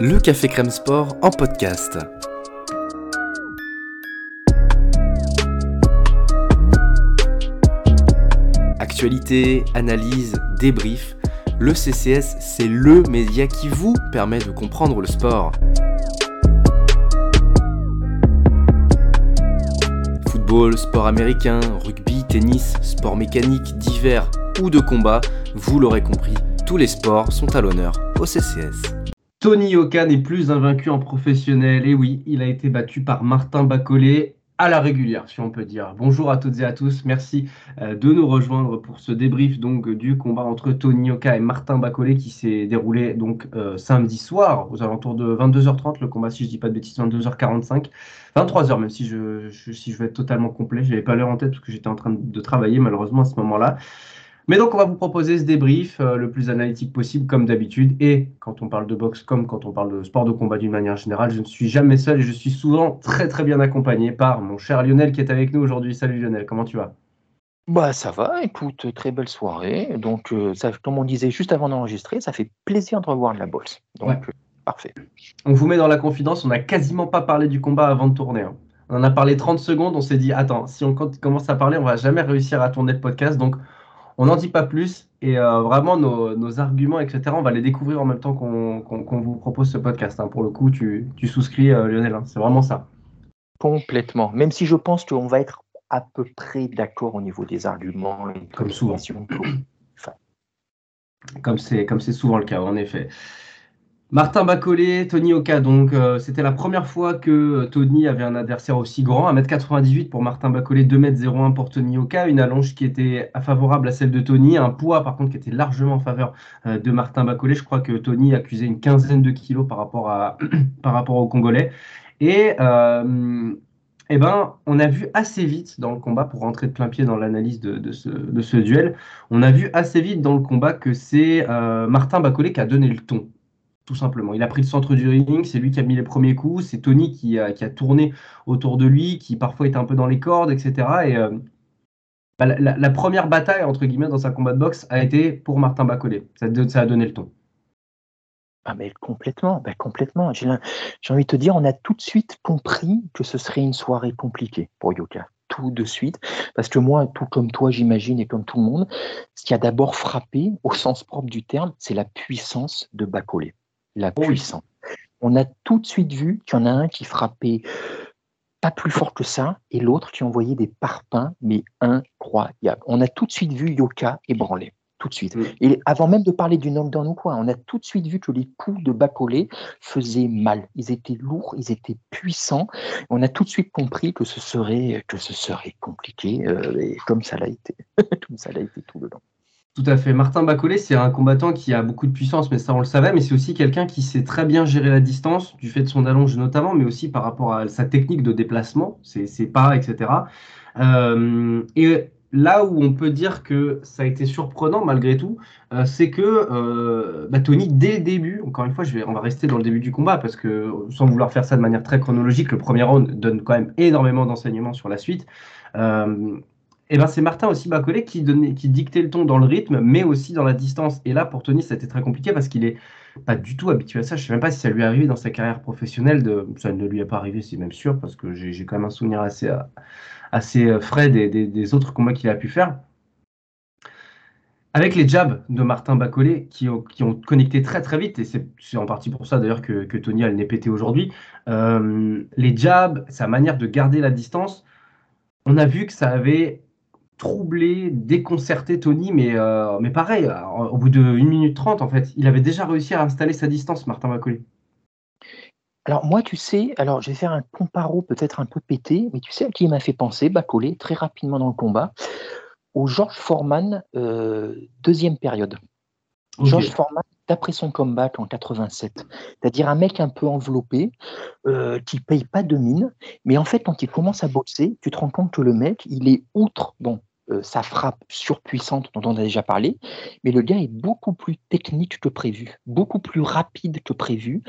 le Café Crème Sport en podcast. Actualité, analyse, débrief, le CCS, c'est le média qui vous permet de comprendre le sport. Football, sport américain, rugby, tennis, sport mécanique, divers ou de combat, vous l'aurez compris, tous les sports sont à l'honneur au CCS. Tony Yoka n'est plus invaincu en professionnel. Et oui, il a été battu par Martin Bacolé à la régulière, si on peut dire. Bonjour à toutes et à tous. Merci euh, de nous rejoindre pour ce débrief donc du combat entre Tony Yoka et Martin Bacolé qui s'est déroulé donc euh, samedi soir aux alentours de 22h30. Le combat, si je dis pas de bêtises, 22h45, 23h même si je, si je être totalement complet. Je n'avais pas l'heure en tête parce que j'étais en train de travailler malheureusement à ce moment-là. Mais donc, on va vous proposer ce débrief euh, le plus analytique possible, comme d'habitude. Et quand on parle de boxe, comme quand on parle de sport de combat d'une manière générale, je ne suis jamais seul et je suis souvent très très bien accompagné par mon cher Lionel qui est avec nous aujourd'hui. Salut Lionel, comment tu vas? Bah ça va, écoute, très belle soirée. Donc, euh, ça, comme on disait juste avant d'enregistrer, ça fait plaisir de revoir de la boxe. Donc, euh, parfait. On vous met dans la confidence, on n'a quasiment pas parlé du combat avant de tourner. Hein. On en a parlé 30 secondes, on s'est dit, attends, si on commence à parler, on va jamais réussir à tourner le podcast. Donc, on n'en dit pas plus et euh, vraiment nos, arguments, etc., on va les découvrir en même temps qu'on vous propose ce podcast. Hein. Pour le coup, tu, souscris, euh, Lionel, hein. c'est vraiment ça. Complètement. Même si je pense qu'on va être à peu près d'accord au niveau des arguments et comme souvent. Comme c'est souvent le cas, en effet. Martin Bacolé, Tony Oka. Donc, euh, c'était la première fois que euh, Tony avait un adversaire aussi grand. 1m98 pour Martin Bacolé, 2m01 pour Tony Oka. Une allonge qui était favorable à celle de Tony. Un poids, par contre, qui était largement en faveur euh, de Martin Bacolé. Je crois que Tony accusait une quinzaine de kilos par rapport, à, par rapport au Congolais. Et. eh ben, on a vu assez vite dans le combat, pour rentrer de plein pied dans l'analyse de, ce, de, ce, duel, on a vu assez vite dans le combat que c'est Martin Bacolé qui a donné le ton tout simplement. Il a pris le centre du ring, c'est lui qui a mis les premiers coups, c'est Tony qui a, tourné autour de lui, qui parfois était un peu dans les cordes, etc. Et euh, bah, la, première bataille, entre guillemets, dans un combat de boxe a été pour Martin Bacolé. Ça, a donné le ton. Ah mais complètement, bah, complètement. J'ai envie de te dire, on a tout de suite compris que ce serait une soirée compliquée pour Yoka tout de suite. Parce que moi, tout comme toi, j'imagine, et comme tout le monde, ce qui a d'abord frappé, au sens propre du terme, c'est la puissance de Bacolé la puissance. On a tout de suite vu qu'il y en a un qui frappait pas plus fort que ça, et l'autre qui envoyait des parpaings, mais incroyables. On a tout de suite vu Yoka ébranler, tout de suite. Et avant même de parler du knockdown ou quoi, on a tout de suite vu que les coups de Bacolé faisaient mal. Ils étaient lourds, ils étaient puissants. On a tout de suite compris que ce serait, que ce serait compliqué, euh, et comme ça l'a été, comme ça l'a été tout le long. Tout à fait. Martin Bacolé, c'est un combattant qui a beaucoup de puissance, mais ça on le savait, mais c'est aussi quelqu'un qui sait très bien gérer la distance, du fait de son allonge notamment, mais aussi par rapport à sa technique de déplacement, ses, pas, etc. Euh, et là où on peut dire que ça a été surprenant malgré tout, euh, c'est que euh, bah, Tony, dès le début, encore une fois, on va rester dans le début du combat, parce que sans vouloir faire ça de manière très chronologique, le premier round donne quand même énormément d'enseignements sur la suite. Et eh ben c'est Martin aussi Bacolé qui, dictait le ton dans le rythme, mais aussi dans la distance. Et là, pour Tony, ça a été très compliqué parce qu'il est pas du tout habitué à ça. Je sais même pas si ça lui est arrivé dans sa carrière professionnelle. Ça ne lui est pas arrivé, c'est même sûr, parce que j'ai quand même un souvenir assez, euh, frais des, autres combats qu'il a pu faire. Avec les jabs de Martin Bacolé qui ont, qui ont connecté très très vite, et c'est en partie pour ça d'ailleurs que, Tony a le nez pété aujourd'hui, euh, les jabs, sa manière de garder la distance, on a vu que ça avait troublé, déconcerté Tony, mais, euh, mais pareil, au bout de 1 minute 30, en fait, il avait déjà réussi à installer sa distance, Martin Macaulay. Alors moi, tu sais, alors je vais faire un comparo peut-être un peu pété, mais tu sais à qui il m'a fait penser, Bacolé, très rapidement dans le combat, au George Foreman, euh, deuxième période. George Foreman, d'après son comeback en 87, c'est-à-dire un mec un peu enveloppé, euh, qui paye pas de mine, mais en fait, quand il commence à boxer, tu te rends compte que le mec, il est outre, bon, euh, sa frappe surpuissante dont on a déjà parlé, mais le gars est beaucoup plus technique que prévu, beaucoup plus rapide que prévu.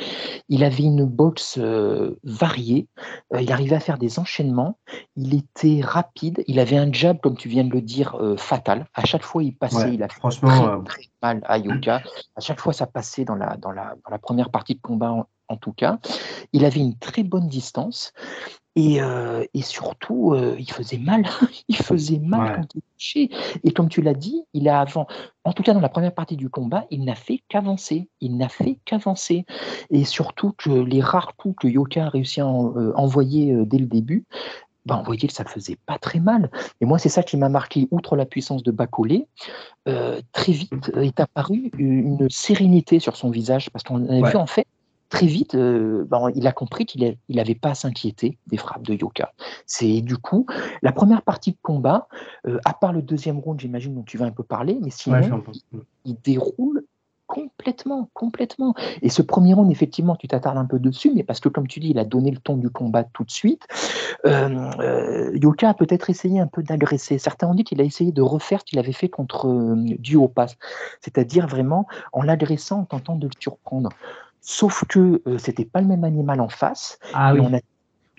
Il avait une boxe euh, variée, euh, il arrivait à faire des enchaînements, il était rapide, il avait un jab, comme tu viens de le dire, fatal. À chaque fois, il passait, il a fait franchement, très, mal à Yoka. À chaque fois, ça passait dans la, dans la, dans la première partie de combat en tout cas. Il avait une très bonne distance. Et, euh, et surtout, euh, il faisait mal. il faisait mal quand il touchait. Et comme tu l'as dit, il a avant, en tout cas dans la première partie du combat, il n'a fait qu'avancer. Il n'a fait qu'avancer. Et surtout que les rares coups que Yoka a réussi à euh, envoyer dès le début, ben, on voyait que ça ne faisait pas très mal. Et moi, c'est ça qui m'a marqué, outre la puissance de Bacolé, très vite est apparue une sérénité sur son visage, parce qu'on a vu en fait très vite, euh, ben, il a compris qu'il n'avait pas à s'inquiéter des frappes de Yoka. C'est du coup la première partie de combat, euh, à part le deuxième round, j'imagine dont tu vas un peu parler, mais sinon, il, déroule complètement, complètement. Et ce premier round, effectivement, tu t'attardes un peu dessus, mais parce que, comme tu dis, il a donné le ton du combat tout de suite. Euh, Yoka a peut-être essayé un peu d'agresser. Certains ont dit qu'il a essayé de refaire ce qu'il avait fait contre Pass, c'est-à-dire vraiment en l'agressant, en tentant de le surprendre. Sauf que euh, c'était pas le même animal en face. Ah oui.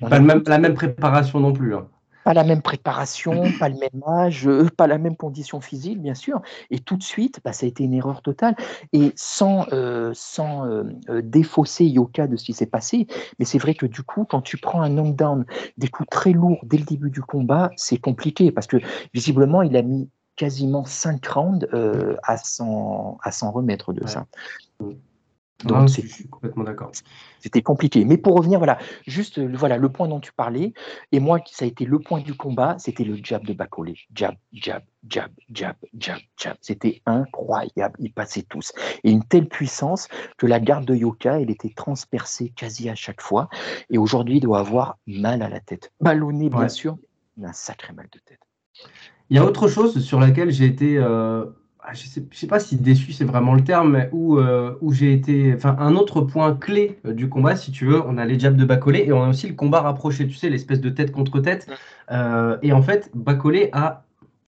pas même, la même préparation non plus. Hein. Pas la même préparation, pas le même âge, euh, pas la même condition physique, bien sûr. Et tout de suite, bah, ça a été une erreur totale. Et sans, euh, sans défausser Yoka de ce qui s'est passé, mais c'est vrai que du coup, quand tu prends un knockdown, des coups très lourds dès le début du combat, c'est compliqué parce que visiblement, il a mis quasiment 5 rounds à s'en remettre de ça. Donc, je suis complètement d'accord. C'était compliqué. Mais pour revenir, voilà, juste voilà, le point dont tu parlais, et moi, ça a été le point du combat, c'était le jab de Bacolé. Jab, jab, jab, jab, jab, jab. C'était incroyable. Ils passaient tous. Et une telle puissance que la garde de Yoka, elle était transpercée quasi à chaque fois. Et aujourd'hui, il doit avoir mal à la tête. Ballonné, bien sûr, mais un sacré mal de tête. Il y a autre chose sur laquelle j'ai été. Euh, ah, je sais, sais pas si déçu c'est vraiment le terme, mais où, euh, où j'ai été. Enfin, un autre point clé euh, du combat, si tu veux, on a les jabs de Bacolé et on a aussi le combat rapproché, tu sais, l'espèce de tête contre tête. Euh, et en fait, Bacolé a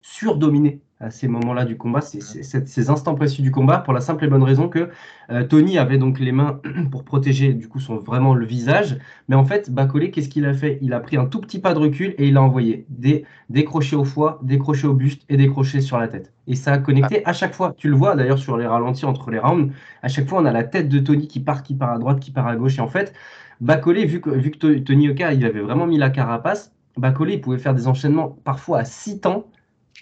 surdominé à ces moments-là du combat, ces instants précis du combat, pour la simple et bonne raison que euh, Tony avait donc les mains pour protéger du coup son vraiment le visage, mais en fait Bacolé, qu'est-ce qu'il a fait? Il a pris un tout petit pas de recul et il a envoyé des, des crochets au foie, des crochets au buste et des crochets sur la tête. Et ça a connecté à chaque fois. Tu le vois d'ailleurs sur les ralentis entre les rounds. À chaque fois, on a la tête de Tony qui part, qui part à droite, qui part à gauche. Et en fait, Bacolé, vu que, vu que Tony Oka, il avait vraiment mis la carapace, Bacolé, il pouvait faire des enchaînements parfois à 6 temps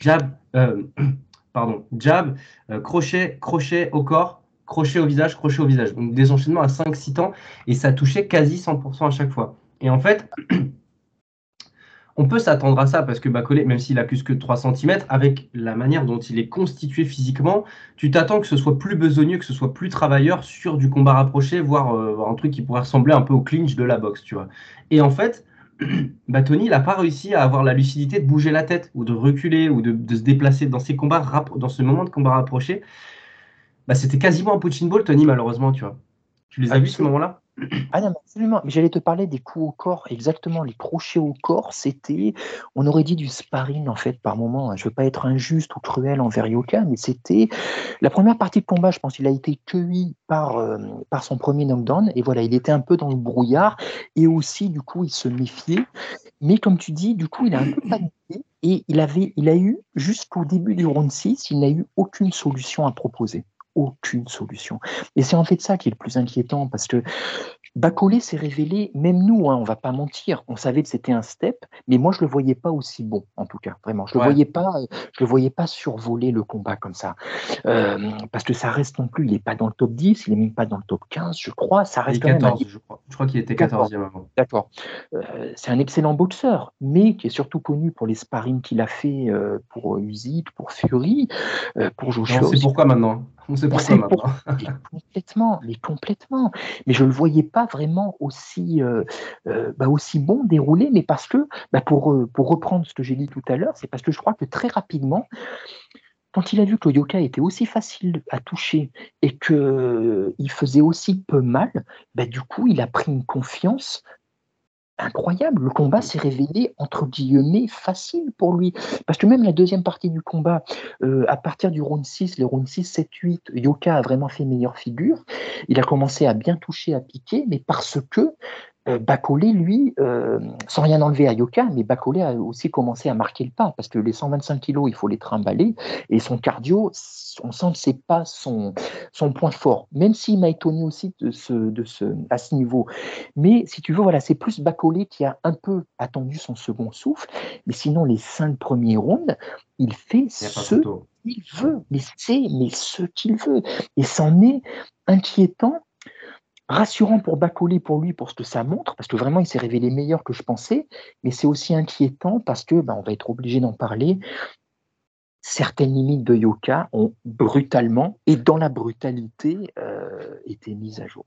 jab, euh, pardon, jab, euh, crochet, crochet au corps, crochet au visage, crochet au visage. Donc des enchaînements à 5-6 temps et ça touchait quasi 100% à chaque fois. Et en fait, on peut s'attendre à ça parce que Bacolé, même s'il accuse que 3 cm, avec la manière dont il est constitué physiquement, tu t'attends que ce soit plus besogneux, que ce soit plus travailleur sur du combat rapproché, voire euh, un truc qui pourrait ressembler un peu au clinch de la boxe, tu vois. Et en fait, bah, Tony, il n'a pas réussi à avoir la lucidité de bouger la tête ou de reculer ou de, se déplacer dans ces combats, dans ce moment de combat rapproché. Bah, c'était quasiment un punching ball, Tony, malheureusement, tu vois. Tu les as vus ce moment-là? Ah non, absolument. Mais j'allais te parler des coups au corps. Exactement, les crochets au corps, c'était, on aurait dit du sparring en fait par moment. Hein. Je veux pas être injuste ou cruel envers Yoka, mais c'était la première partie de combat. Je pense qu'il a été cueilli par euh, par son premier knockdown et voilà, il était un peu dans le brouillard et aussi du coup il se méfiait. Mais comme tu dis, du coup il a un peu paniqué et il avait, il a eu jusqu'au début du round 6, il n'a eu aucune solution à proposer aucune solution. Et c'est en fait ça qui est le plus inquiétant, parce que Bacolé s'est révélé, même nous, hein, on va pas mentir, on savait que c'était un step, mais moi je le voyais pas aussi bon, en tout cas, vraiment. Je le voyais pas, je le voyais pas survoler le combat comme ça, euh, parce que ça reste non plus, il est pas dans le top 10, il est même pas dans le top 15, je crois, ça reste quand même. Je crois, je crois qu'il était 14e avant. D'accord. Euh, c'est un excellent boxeur, mais qui est surtout connu pour les sparring qu'il a fait euh, pour Usyk, pour Fury, pour Joshua. Sait pourquoi maintenant? On sait pourquoi maintenant. complètement, mais complètement. Mais je le voyais pas vraiment aussi, euh, euh, bah, aussi bon déroulé, mais parce que, bah, pour, euh, pour reprendre ce que j'ai dit tout à l'heure, c'est parce que je crois que très rapidement, quand il a vu que le yoka était aussi facile à toucher et qu'il faisait aussi peu mal, bah, du coup, il a pris une confiance incroyable. Le combat s'est révélé, entre guillemets, facile pour lui. Parce que même la deuxième partie du combat, euh, à partir du round 6, les rounds 6, 7, 8, Yoka a vraiment fait meilleure figure. Il a commencé à bien toucher, à piquer, mais parce que Bacolé, lui, euh, sans rien enlever à Yoka, mais Bacolé a aussi commencé à marquer le pas parce que les 125 kilos, il faut les trimballer et son cardio, on sent que c'est pas son, son point fort, même s'il m'a étonné aussi de ce, de ce, à ce niveau. Mais si tu veux, voilà, c'est plus Bacolé qui a un peu attendu son second souffle, mais sinon, les cinq premiers rounds, il fait ce qu'il veut, mais c'est mais ce qu'il veut. Et c'en est inquiétant rassurant pour Bacolé, pour lui, pour ce que ça montre, parce que vraiment, il s'est révélé meilleur que je pensais, mais c'est aussi inquiétant parce que, ben, on va être obligé d'en parler, certaines limites de Yoka ont brutalement, et dans la brutalité, euh, été mises à jour.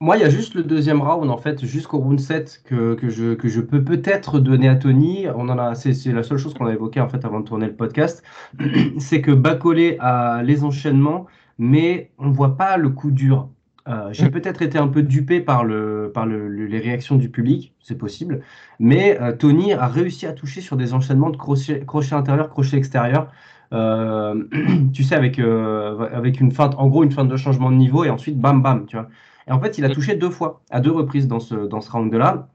Moi, il y a juste le deuxième round, en fait, jusqu'au round 7 que, que, je, que je peux peut-être donner à Tony. On en a, c'est, la seule chose qu'on a évoquée en fait avant de tourner le podcast. c'est que Bacolé a les enchaînements mais on ne voit pas le coup dur. Euh, j'ai mm. peut-être été un peu dupé par, le, par les réactions du public, c'est possible, mais euh, Tony a réussi à toucher sur des enchaînements de crochet, crochet intérieur, crochet extérieur. Euh, tu sais, avec, avec une feinte, en gros, une feinte de changement de niveau et ensuite bam bam, tu vois. Et en fait, il a mm. touché deux fois, à deux reprises dans ce, dans ce round-là.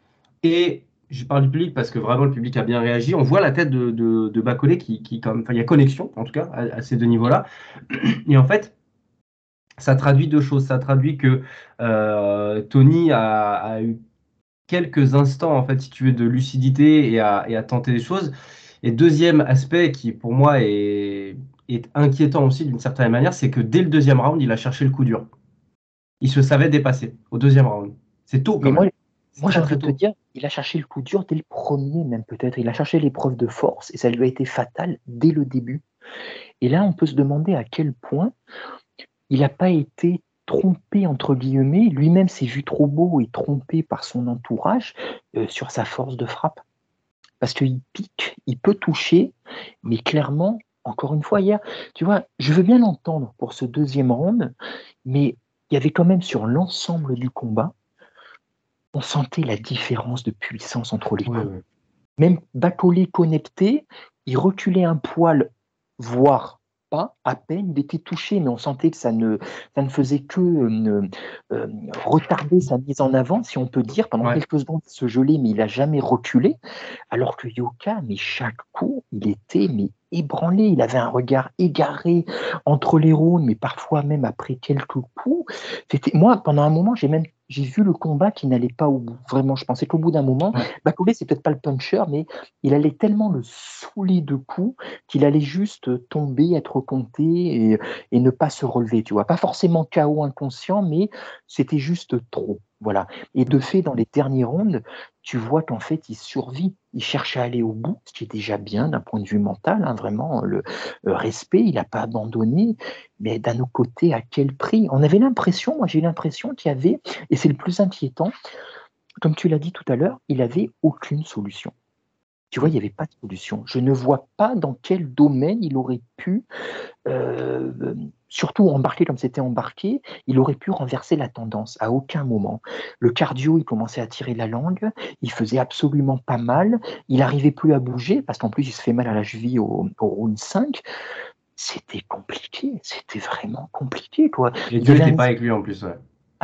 Et je parle du public parce que vraiment le public a bien réagi. On voit la tête de, de, de Bacolé qui, qui comme, enfin, il y a connexion en tout cas à, à ces deux niveaux-là. Et en fait, ça traduit deux choses. Ça traduit que euh, Tony a, eu quelques instants, en fait, si tu veux, de lucidité et a, et tenté des choses. Et deuxième aspect qui, pour moi, est, inquiétant aussi d'une certaine manière, c'est que dès le deuxième round, il a cherché le coup dur. Il se savait dépasser au deuxième round. C'est tôt. moi, moi j'aimerais te dire, il a cherché le coup dur dès le premier, même peut-être. Il a cherché l'épreuve de force et ça lui a été fatal dès le début. Et là, on peut se demander à quel point il n'a pas été trompé entre guillemets, lui-même s'est vu trop beau et trompé par son entourage euh, sur sa force de frappe. Parce qu'il pique, il peut toucher, mais clairement, encore une fois, hier, tu vois, je veux bien l'entendre pour ce deuxième round, mais il y avait quand même sur l'ensemble du combat, on sentait la différence de puissance entre les coups. Même Bacolé connecté, il reculait un poil, voire à peine, il était touché, mais on sentait que ça ne, ça ne faisait que euh, euh, retarder sa mise en avant, si on peut dire. Pendant quelques secondes, il se gelait, mais il n'a jamais reculé. Alors que Yoka, mais chaque coup, il était mais ébranlé, il avait un regard égaré entre les rounds, mais parfois même après quelques coups. C'était moi pendant un moment, j'ai même j'ai vu le combat qui n'allait pas au bout. Vraiment, je pensais qu'au bout d'un moment, ouais. c'est peut-être pas le puncher, mais il allait tellement le saouler de coups qu'il allait juste tomber, être compté et, et, ne pas se relever. Tu vois, pas forcément chaos inconscient, mais c'était juste trop. Voilà. Et de fait, dans les derniers rounds, tu vois qu'en fait, il survit. Il cherche à aller au bout, ce qui est déjà bien d'un point de vue mental, hein, vraiment, le, respect, il n'a pas abandonné. Mais d'un autre côté, à quel prix? On avait l'impression, moi j'ai l'impression qu'il y avait, et c'est le plus inquiétant, comme tu l'as dit tout à l'heure, il n'avait aucune solution. Tu vois, il n'y avait pas de solution. Je ne vois pas dans quel domaine il aurait pu, euh, surtout embarqué comme c'était embarqué, il aurait pu renverser la tendance à aucun moment. Le cardio, il commençait à tirer la langue, il faisait absolument pas mal, il n'arrivait plus à bouger parce qu'en plus il se fait mal à la cheville au, au round 5 c'était compliqué, c'était vraiment compliqué. Quoi. Et Dieu n'était pas avec lui en plus. Ouais.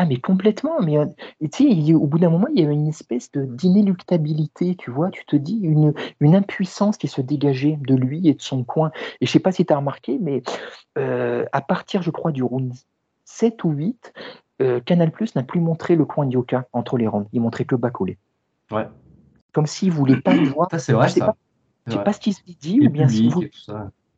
Ah, mais complètement. Mais euh, tu sais, au bout d'un moment, il y avait une espèce de d'inéluctabilité, tu vois. Tu te dis une, une impuissance qui se dégageait de lui et de son coin. Et je sais pas si tu as remarqué, mais euh, à partir, je crois, du round 7 ou 8, euh, Canal Plus n'a plus montré le coin de Yoka entre les rounds. Il montrait que Bacolé. Ouais. Comme s'il voulait pas le voir. Ça, c'est vrai, je ça. sais pas, ce qu'il se dit, ou bien si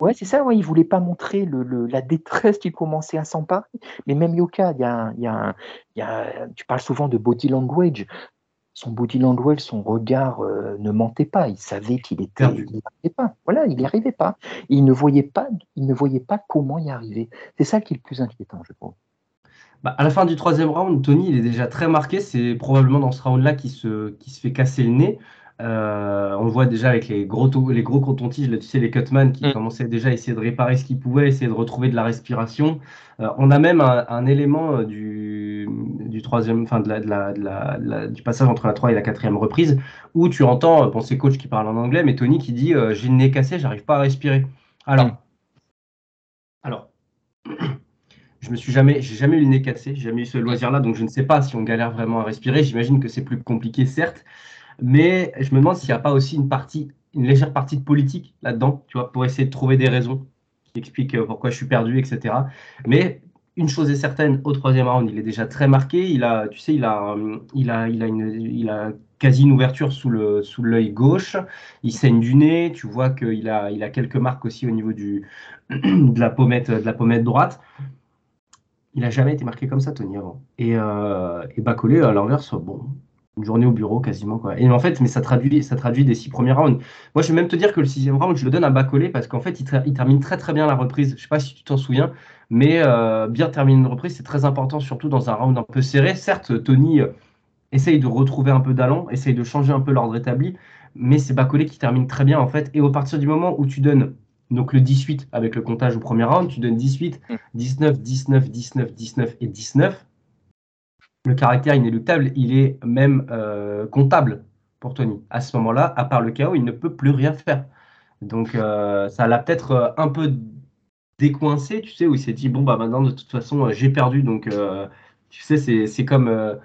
Ouais, c'est ça, ouais, il voulait pas montrer le, la détresse qui commençait à s'emparer. Mais même Yoka, il y a, y a, y a, tu parles souvent de body language. Son body language, son regard euh, ne mentait pas. Il savait qu'il était, il n'y arrivait pas. Voilà, il n'y arrivait pas. il ne voyait pas, il ne voyait pas comment y arriver. C'est ça qui est le plus inquiétant, je pense. Bah, à la fin du troisième round, Tony, il est déjà très marqué. C'est probablement dans ce round-là qu'il se, qui se fait casser le nez. Euh, on voit déjà avec les gros, les gros cotons-tiges, tu sais, les Cutman qui mm. commençaient déjà à essayer de réparer ce qu'ils pouvaient, essayer de retrouver de la respiration. Euh, on a même un, élément euh, du, du troisième, enfin de la, de la, du passage entre la troisième et la quatrième reprise où tu entends, bon, c'est coach qui parle en anglais, mais Tony qui dit J'ai le nez cassé, j'arrive pas à respirer. Alors, mm. alors Je me suis jamais, j'ai jamais eu le nez cassé, j'ai jamais eu ce loisir-là, donc je ne sais pas si on galère vraiment à respirer. J'imagine que c'est plus compliqué, certes, mais je me demande s'il n'y a pas aussi une partie, une légère partie de politique là-dedans, tu vois, pour essayer de trouver des raisons qui expliquent euh, pourquoi je suis perdu, etc. Mais une chose est certaine, au troisième round, il est déjà très marqué. Il a, tu sais, il a, a, il a il a quasi une ouverture sous le sous l'œil gauche. Il saigne du nez. Tu vois qu'il a, il a quelques marques aussi au niveau du de la pommette, de la pommette droite. Il n'a jamais été marqué comme ça, Tony, avant. Et, euh, et Bacolé, à l'inverse, bon, une journée au bureau quasiment. Quoi. Et en fait, mais ça traduit, ça traduit des six premiers rounds. Moi, je vais même te dire que le sixième round, je le donne à Bacolé parce qu'en fait, il, il, termine très très bien la reprise. Je sais pas si tu t'en souviens, mais euh, bien terminer une reprise, c'est très important, surtout dans un round un peu serré. Certes, Tony euh, essaye de retrouver un peu d'allant, essaye de changer un peu l'ordre établi, mais c'est Bacolé qui termine très bien en fait. Et au partir du moment où tu donnes donc le 18 avec le comptage au premier round, tu donnes 18, 19, 19, 19, 19 et 19. Le caractère inéluctable, il est même euh, comptable pour Tony. À ce moment-là, à part le chaos, il ne peut plus rien faire. Donc euh, ça l'a peut-être euh, un peu décoincé, tu sais, où il s'est dit, bon, bah maintenant, de toute façon, j'ai perdu. Donc, tu sais, c'est comme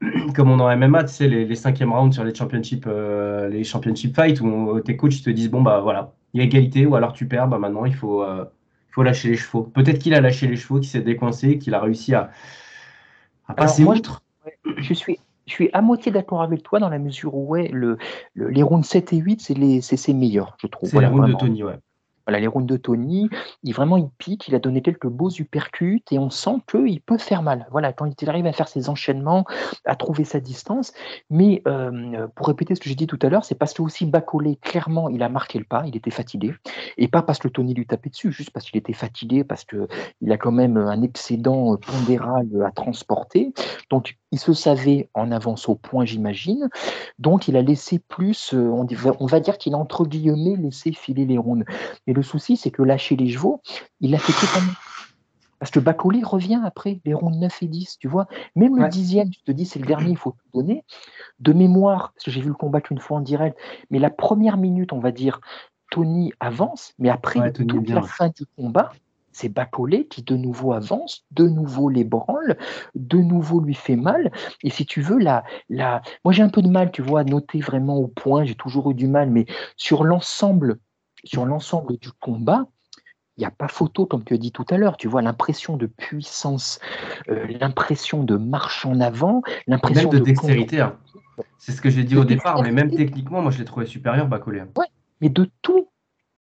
comme on en MMA, tu sais, les, les cinquièmes rounds sur les championship, les championship fights où tes coachs te disent bon bah voilà, il y a égalité ou alors tu perds, bah maintenant il faut, faut lâcher les chevaux. Peut-être qu'il a lâché les chevaux, qu'il s'est décoincé, qu'il a réussi à, à passer moi, outre. Je, suis, je suis à moitié d'accord avec toi dans la mesure où ouais, le, les rounds 7 et 8, c'est ses meilleurs, je trouve. C'est les rounds de Tony, ouais. Voilà, les rounds de Tony, il vraiment il pique, il a donné quelques beaux uppercuts et on sent qu'il peut faire mal. Voilà, quand il arrive à faire ses enchaînements, à trouver sa distance. Mais euh, pour répéter ce que j'ai dit tout à l'heure, c'est parce que aussi Bacolé, clairement, il a marqué le pas, il était fatigué. Et pas parce que Tony lui tapait dessus, juste parce qu'il était fatigué, parce qu'il a quand même un excédent pondéral à transporter. Donc il se savait en avance au point, j'imagine. Donc, il a laissé plus, euh, on, va dire qu'il a entre guillemets laissé filer les. Mais le souci, c'est que lâcher les chevaux, il l'a fait totalement. Parce que Bacolé revient après les rondes 9 et 10, tu vois. Même le dixième, tu te dis, c'est le dernier, il faut tout donner. De mémoire, parce que j'ai vu le combat qu'une fois en direct, mais la première minute, on va dire, Tony avance, mais après, toute la fin du combat, c'est Bacolé qui de nouveau avance, de nouveau les branle, de nouveau lui fait mal. Et si tu veux, la, la... moi j'ai un peu de mal, tu vois, à noter vraiment au point, j'ai toujours eu du mal, mais sur l'ensemble, sur l'ensemble du combat, il n'y a pas photo, comme tu as dit tout à l'heure. Tu vois l'impression de puissance, euh, l'impression de marche en avant, l'impression de, dextérité. Hein. C'est ce que j'ai dit au départ, mais même techniquement, moi je l'ai trouvé supérieur, Bacolé. Ouais, mais de tout,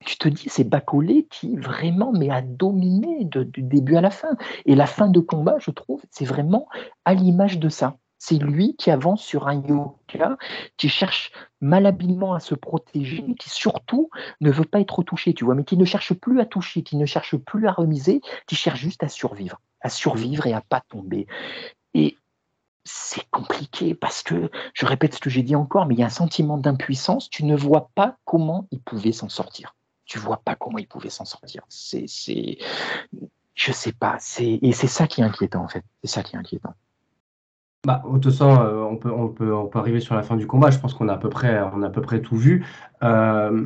tu te dis, c'est Bacolé qui vraiment mais a dominé du début à la fin. Et la fin de combat, je trouve, c'est vraiment à l'image de ça. C'est lui qui avance sur un yoga, qui cherche malhabilement à se protéger, qui surtout ne veut pas être touché, tu vois, mais qui ne cherche plus à toucher, qui ne cherche plus à remiser, qui cherche juste à survivre, à survivre et à pas tomber. Et c'est compliqué parce que, je répète ce que j'ai dit encore, mais il y a un sentiment d'impuissance, tu ne vois pas comment il pouvait s'en sortir tu vois pas comment il pouvait s'en sortir. C'est, c'est, je sais pas. Et c'est ça qui est inquiétant en fait. C'est ça qui est inquiétant. Bah, de toute façon, euh, on peut, on peut, on peut arriver sur la fin du combat. Je pense qu'on a à peu près, on a à peu près tout vu. Euh,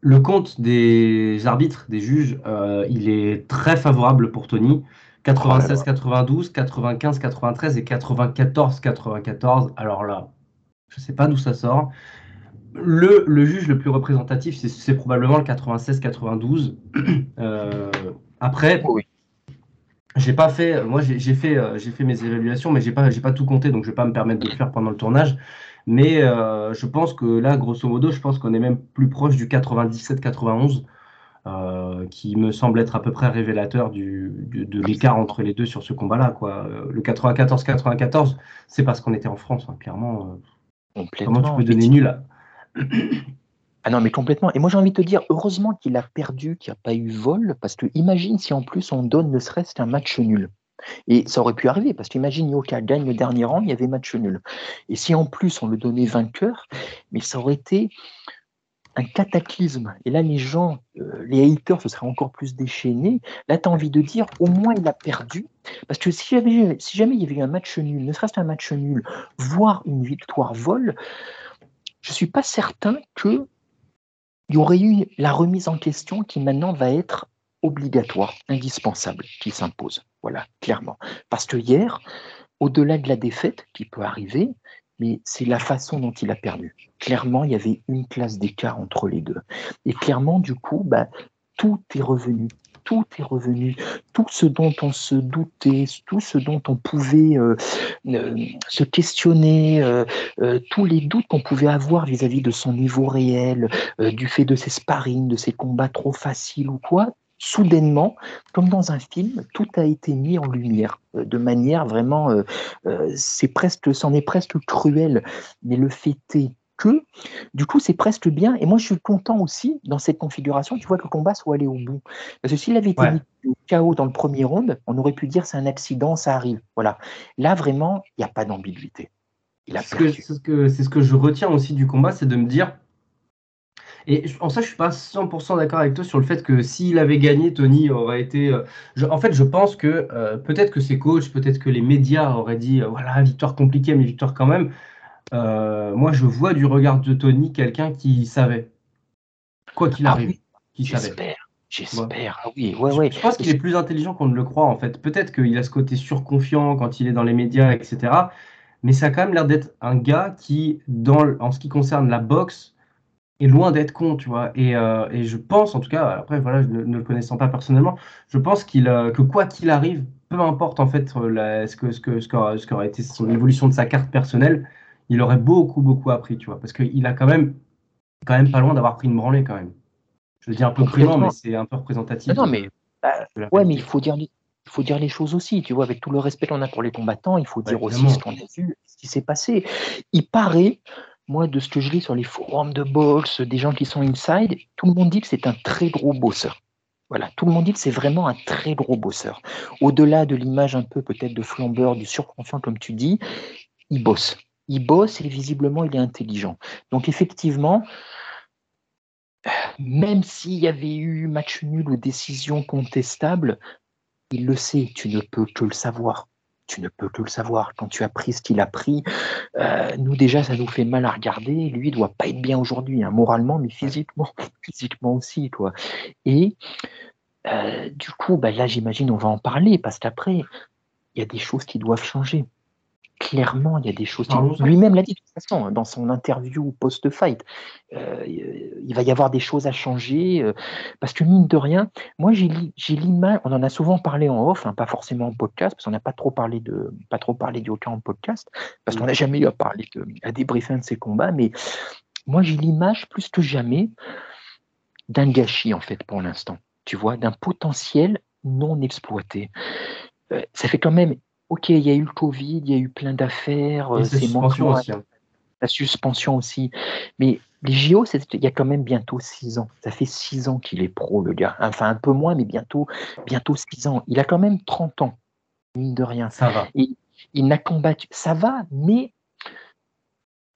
le compte des arbitres, des juges, euh, il est très favorable pour Tony. 96, 92, 95, 93 et 94, 94. Alors là, je sais pas d'où ça sort le, juge le plus représentatif, c'est probablement le 96-92. Euh, après, oui. J'ai pas fait, moi j'ai fait, euh, j'ai fait mes évaluations, mais j'ai pas, pas tout compté, donc je vais pas me permettre de le faire pendant le tournage. Mais euh, je pense que là, grosso modo, je pense qu'on est même plus proche du 97-91, qui me semble être à peu près révélateur du, de l'écart entre les deux sur ce combat-là. Le 94-94, c'est parce qu'on était en France, hein, clairement. Comment tu peux donner nul ah non, mais complètement. Et moi, j'ai envie de te dire, heureusement qu'il a perdu, qu'il n'y a pas eu vol, parce que imagine si en plus on donne ne serait-ce qu'un match nul. Et ça aurait pu arriver, parce qu'imagine Yoka gagne le dernier rang, il y avait match nul. Et si en plus on le donnait vainqueur, mais ça aurait été un cataclysme. Et là, les gens, euh, les haters, se seraient encore plus déchaînés. Là, tu as envie de dire, au moins il a perdu. Parce que si, si jamais il y avait eu un match nul, ne serait-ce qu'un match nul, voire une victoire vol, je ne suis pas certain qu'il y aurait eu la remise en question qui maintenant va être obligatoire, indispensable qui s'impose. Voilà, clairement. Parce que hier, au-delà de la défaite qui peut arriver, mais c'est la façon dont il a perdu. Clairement, il y avait une classe d'écart entre les deux. Et clairement, du coup, bah, tout est revenu. Tout est revenu. Tout ce dont on se doutait, tout ce dont on pouvait euh, euh, se questionner, euh, tous les doutes qu'on pouvait avoir vis-à-vis de son niveau réel, du fait de ses sparring, de ses combats trop faciles ou quoi, soudainement, comme dans un film, tout a été mis en lumière de manière vraiment, c'est presque, c'en est presque cruel, mais le fait est que, du coup, c'est presque bien. Et moi, je suis content aussi, dans cette configuration, tu vois, que le combat soit allé au bout. Parce que s'il avait été mis au chaos dans le premier round, on aurait pu dire c'est un accident, ça arrive. Voilà. Là, vraiment, il n'y a pas d'ambiguïté. C'est ce, que, ce que je retiens aussi du combat, c'est de me dire, et en ça, je suis pas 100% d'accord avec toi sur le fait que s'il avait gagné, Tony aurait été. Euh, en fait, je pense que euh, peut-être que ses coachs, peut-être que les médias auraient dit euh, voilà, victoire compliquée, mais victoire quand même. Moi, je vois du regard de Tony quelqu'un qui savait. Quoi qu'il ah arrive, qui savait. J'espère. Ah oui, ouais, ouais. Je pense qu'il est plus intelligent qu'on ne le croit, en fait. Peut-être qu'il a ce côté surconfiant quand il est dans les médias, etc. Mais ça a quand même l'air d'être un gars qui, dans, en ce qui concerne la boxe, est loin d'être con, tu vois. Et, euh, et, je pense, en tout cas, après, voilà, ne, ne le connaissant pas personnellement, je pense qu'il, euh, que quoi qu'il arrive, peu importe en fait euh, la, ce, que, ce, que, ce, qu'aurait, ce qu'aurait été son évolution de sa carte personnelle, il aurait beaucoup, beaucoup appris, tu vois. Parce qu'il a quand même, quand même pas loin d'avoir pris une branlée, quand même. Je dis un peu prudent, mais c'est un peu représentatif. Non, mais, bah, ouais, mais il faut dire. Il faut dire les choses aussi, tu vois, avec tout le respect qu'on a pour les combattants, il faut dire aussi ce qu'on a vu, ce qui s'est passé. Il paraît moi, de ce que je lis sur les forums de boxe, des gens qui sont inside, tout le monde dit que c'est un très gros bosseur. Voilà, tout le monde dit que c'est vraiment un très gros bosseur. Au-delà de l'image un peu peut-être de flambeur, du surconfiant, comme tu dis, il bosse. Il bosse et visiblement il est intelligent. Donc effectivement, même s'il y avait eu match nul ou décision contestable, il le sait, tu ne peux que le savoir tu ne peux que le savoir. Quand tu as pris ce qu'il a pris, euh, nous déjà, ça nous fait mal à regarder. Lui, il doit pas être bien aujourd'hui, hein, moralement, mais physiquement, physiquement aussi, toi. Et euh, du coup, bah, là, j'imagine, on va en parler parce qu'après, il y a des choses qui doivent changer clairement, il y a des choses. Lui-même l'a dit de toute façon hein, dans son interview post-fight. Euh, il va y avoir des choses à changer euh, parce que mine de rien, moi j'ai l'image. On en a souvent parlé en off, hein, pas forcément en podcast parce qu'on n'a pas trop parlé de pas trop parlé du en podcast parce qu'on n'a jamais eu à parler de, à débriefer de ses combats. Mais moi j'ai l'image plus que jamais d'un gâchis en fait pour l'instant. Tu vois, d'un potentiel non exploité. Euh, ça fait quand même ok, il y a eu le Covid, il y a eu plein d'affaires, euh, c'est aussi. Hein. La suspension aussi. Mais les JO, il y a quand même bientôt six ans. Ça fait six ans qu'il est pro, le gars. Enfin, un peu moins, mais bientôt, bientôt six ans. Il a quand même 30 ans, mine de rien. Ça va. Et il n'a combattu. Ça va, mais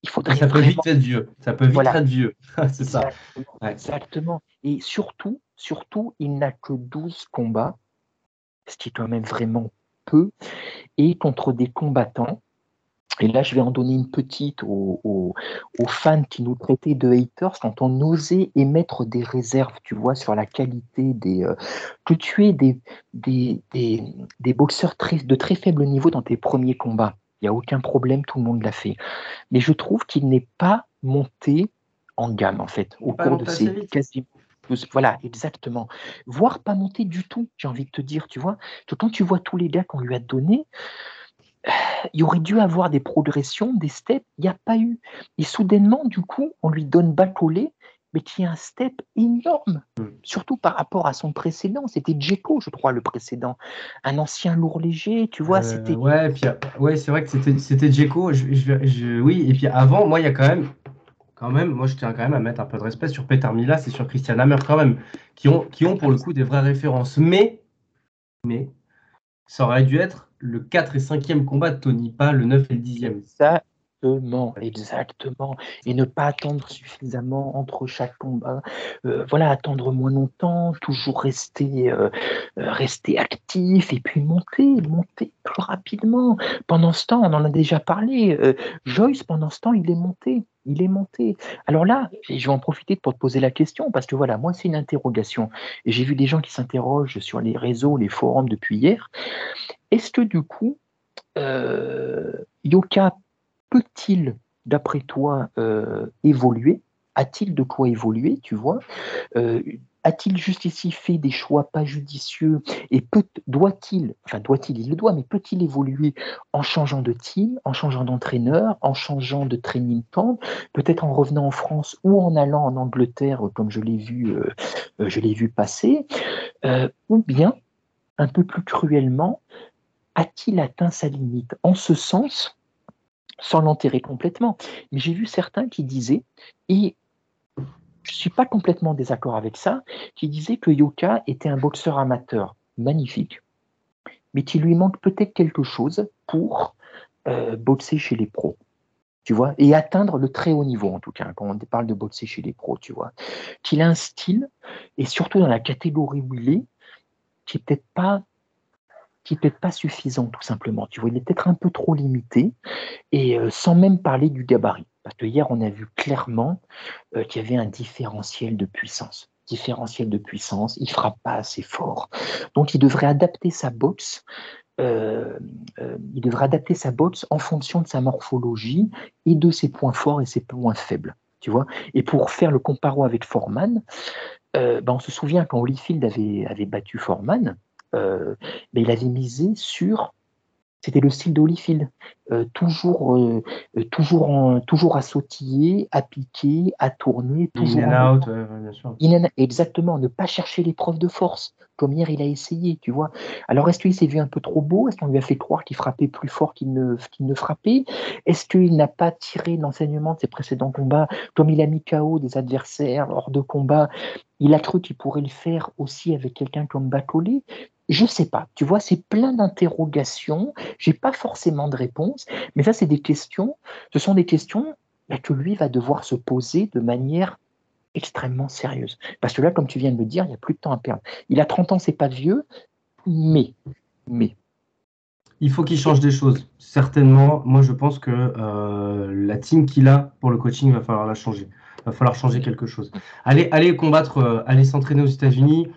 il faudrait. Ça peut vite être vieux. Ça peut vite être vieux. c'est ça. Exactement. Et surtout, surtout, il n'a que 12 combats, ce qui est quand même vraiment peu, et contre des combattants. Et là, je vais en donner une petite aux, fans qui nous traitaient de haters quand on osait émettre des réserves, tu vois, sur la qualité des. Euh, que tu es des, des, des, boxeurs très, de très faible niveau dans tes premiers combats. Il n'y a aucun problème, tout le monde l'a fait. Mais je trouve qu'il n'est pas monté en gamme, en fait, au cours de ces quasiment voilà, exactement. Voire pas monter du tout, j'ai envie de te dire, tu vois. Quand tu vois tous les gars qu'on lui a donnés, il aurait dû avoir des progressions, des steps, il n'y a pas eu. Et soudainement, du coup, on lui donne bas collé, mais qui a un step énorme, hmm. surtout par rapport à son précédent. C'était Djeko, je crois, le précédent. Un ancien lourd léger, tu vois, euh, c'était... Ouais, puis, ouais c'est vrai que c'était, c'était Djeko. oui, et puis avant, moi, il y a quand même quand même, moi je tiens quand même à mettre un peu de respect sur Peter Milas et sur Christian Hammer quand même, qui ont, qui ont pour le coup des vraies références. Mais, mais ça aurait dû être le 4 et 5e combat de Tony, pas le 9 et le 10e. Ça, Exactement, exactement. Et ne pas attendre suffisamment entre chaque combat. Euh, voilà, attendre moins longtemps, toujours rester, euh, euh, rester actif et puis monter, monter plus rapidement. Pendant ce temps, on en a déjà parlé. Joyce, pendant ce temps, il est monté. Il est monté. Alors là, je vais en profiter pour te poser la question, parce que voilà, moi, c'est une interrogation. Et j'ai vu des gens qui s'interrogent sur les réseaux, les forums depuis hier. Est-ce que du coup, Yoka peut-il, d'après toi, euh, évoluer? A-t-il de quoi évoluer, tu vois? Euh, A-t-il jusqu'ici fait des choix pas judicieux Et doit-il, enfin doit-il, il le doit, mais peut-il évoluer en changeant de team, en changeant d'entraîneur, en changeant de training camp, peut-être en revenant en France ou en allant en Angleterre, comme je l'ai vu, euh, je l'ai vu passer, ou bien, un peu plus cruellement, a-t-il atteint sa limite? En ce sens, sans l'enterrer complètement. Mais j'ai vu certains qui disaient, et je ne suis pas complètement désaccord avec ça, qui disaient que Yoka était un boxeur amateur magnifique, mais qu'il lui manque peut-être quelque chose pour euh, boxer chez les pros. Tu vois, et atteindre le très haut niveau, en tout cas, quand on parle de boxer chez les pros, tu vois. Qu'il a un style, et surtout dans la catégorie où il est, qui n'est peut-être pas qui peut-être pas suffisant, tout simplement. Tu vois, il est peut-être un peu trop limité, et euh, sans même parler du gabarit. Parce que hier, on a vu clairement euh, qu'il y avait un différentiel de puissance. Différentiel de puissance, il frappe pas assez fort. Donc, il devrait adapter sa boxe. Euh, il adapter sa en fonction de sa morphologie et de ses points forts et ses points faibles. Tu vois? Et pour faire le comparo avec Foreman, ben on se souvient quand Holyfield avait, avait battu Foreman, euh, mais il avait misé sur c'était le style d'Holyfield. Euh, toujours, euh, toujours, en, toujours à sautiller, à piquer, à tourner. Toujours in and out, bien sûr. exactement, ne pas chercher l'épreuve de force, comme hier il a essayé, tu vois. Alors est-ce qu'il s'est vu un peu trop beau? Est-ce qu'on lui a fait croire qu'il frappait plus fort qu'il ne, qu'il ne frappait? Est-ce qu'il n'a pas tiré l'enseignement de ses précédents combats? Comme il a mis KO des adversaires hors de combat, il a cru qu'il pourrait le faire aussi avec quelqu'un comme Bacolé je sais pas. Tu vois, c'est plein d'interrogations. J'ai pas forcément de réponse, mais ça, c'est des questions. Ce sont des questions bah, que lui va devoir se poser de manière extrêmement sérieuse. Parce que là, comme tu viens de le dire, il n'y a plus de temps à perdre. Il a 30 ans, c'est pas vieux, mais, mais. Il faut qu'il change des choses. Certainement, moi, je pense que euh, la team qu'il a pour le coaching, va falloir la changer. Va falloir changer quelque chose. Allez, allez combattre, euh, aller s'entraîner aux États-Unis.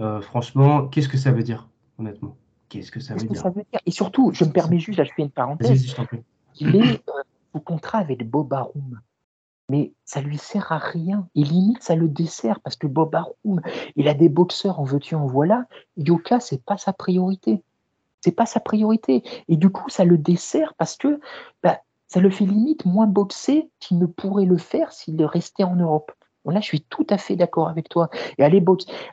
Euh, franchement, qu'est-ce que ça veut dire, honnêtement? Qu'est-ce que ça, veut, dire? Et surtout, je me permets juste, je fais une parenthèse. Il est euh, au contrat avec Bob Arum. Mais ça lui sert à rien. Et limite, ça le dessert parce que Bob Arum, il a des boxeurs en veux-tu, en voilà. Yoka, c'est pas sa priorité. C'est pas sa priorité. Et du coup, ça le dessert parce que bah, ça le fait limite moins boxer qu'il ne pourrait le faire s'il restait en Europe. Là, je suis tout à fait d'accord avec toi. Et aller,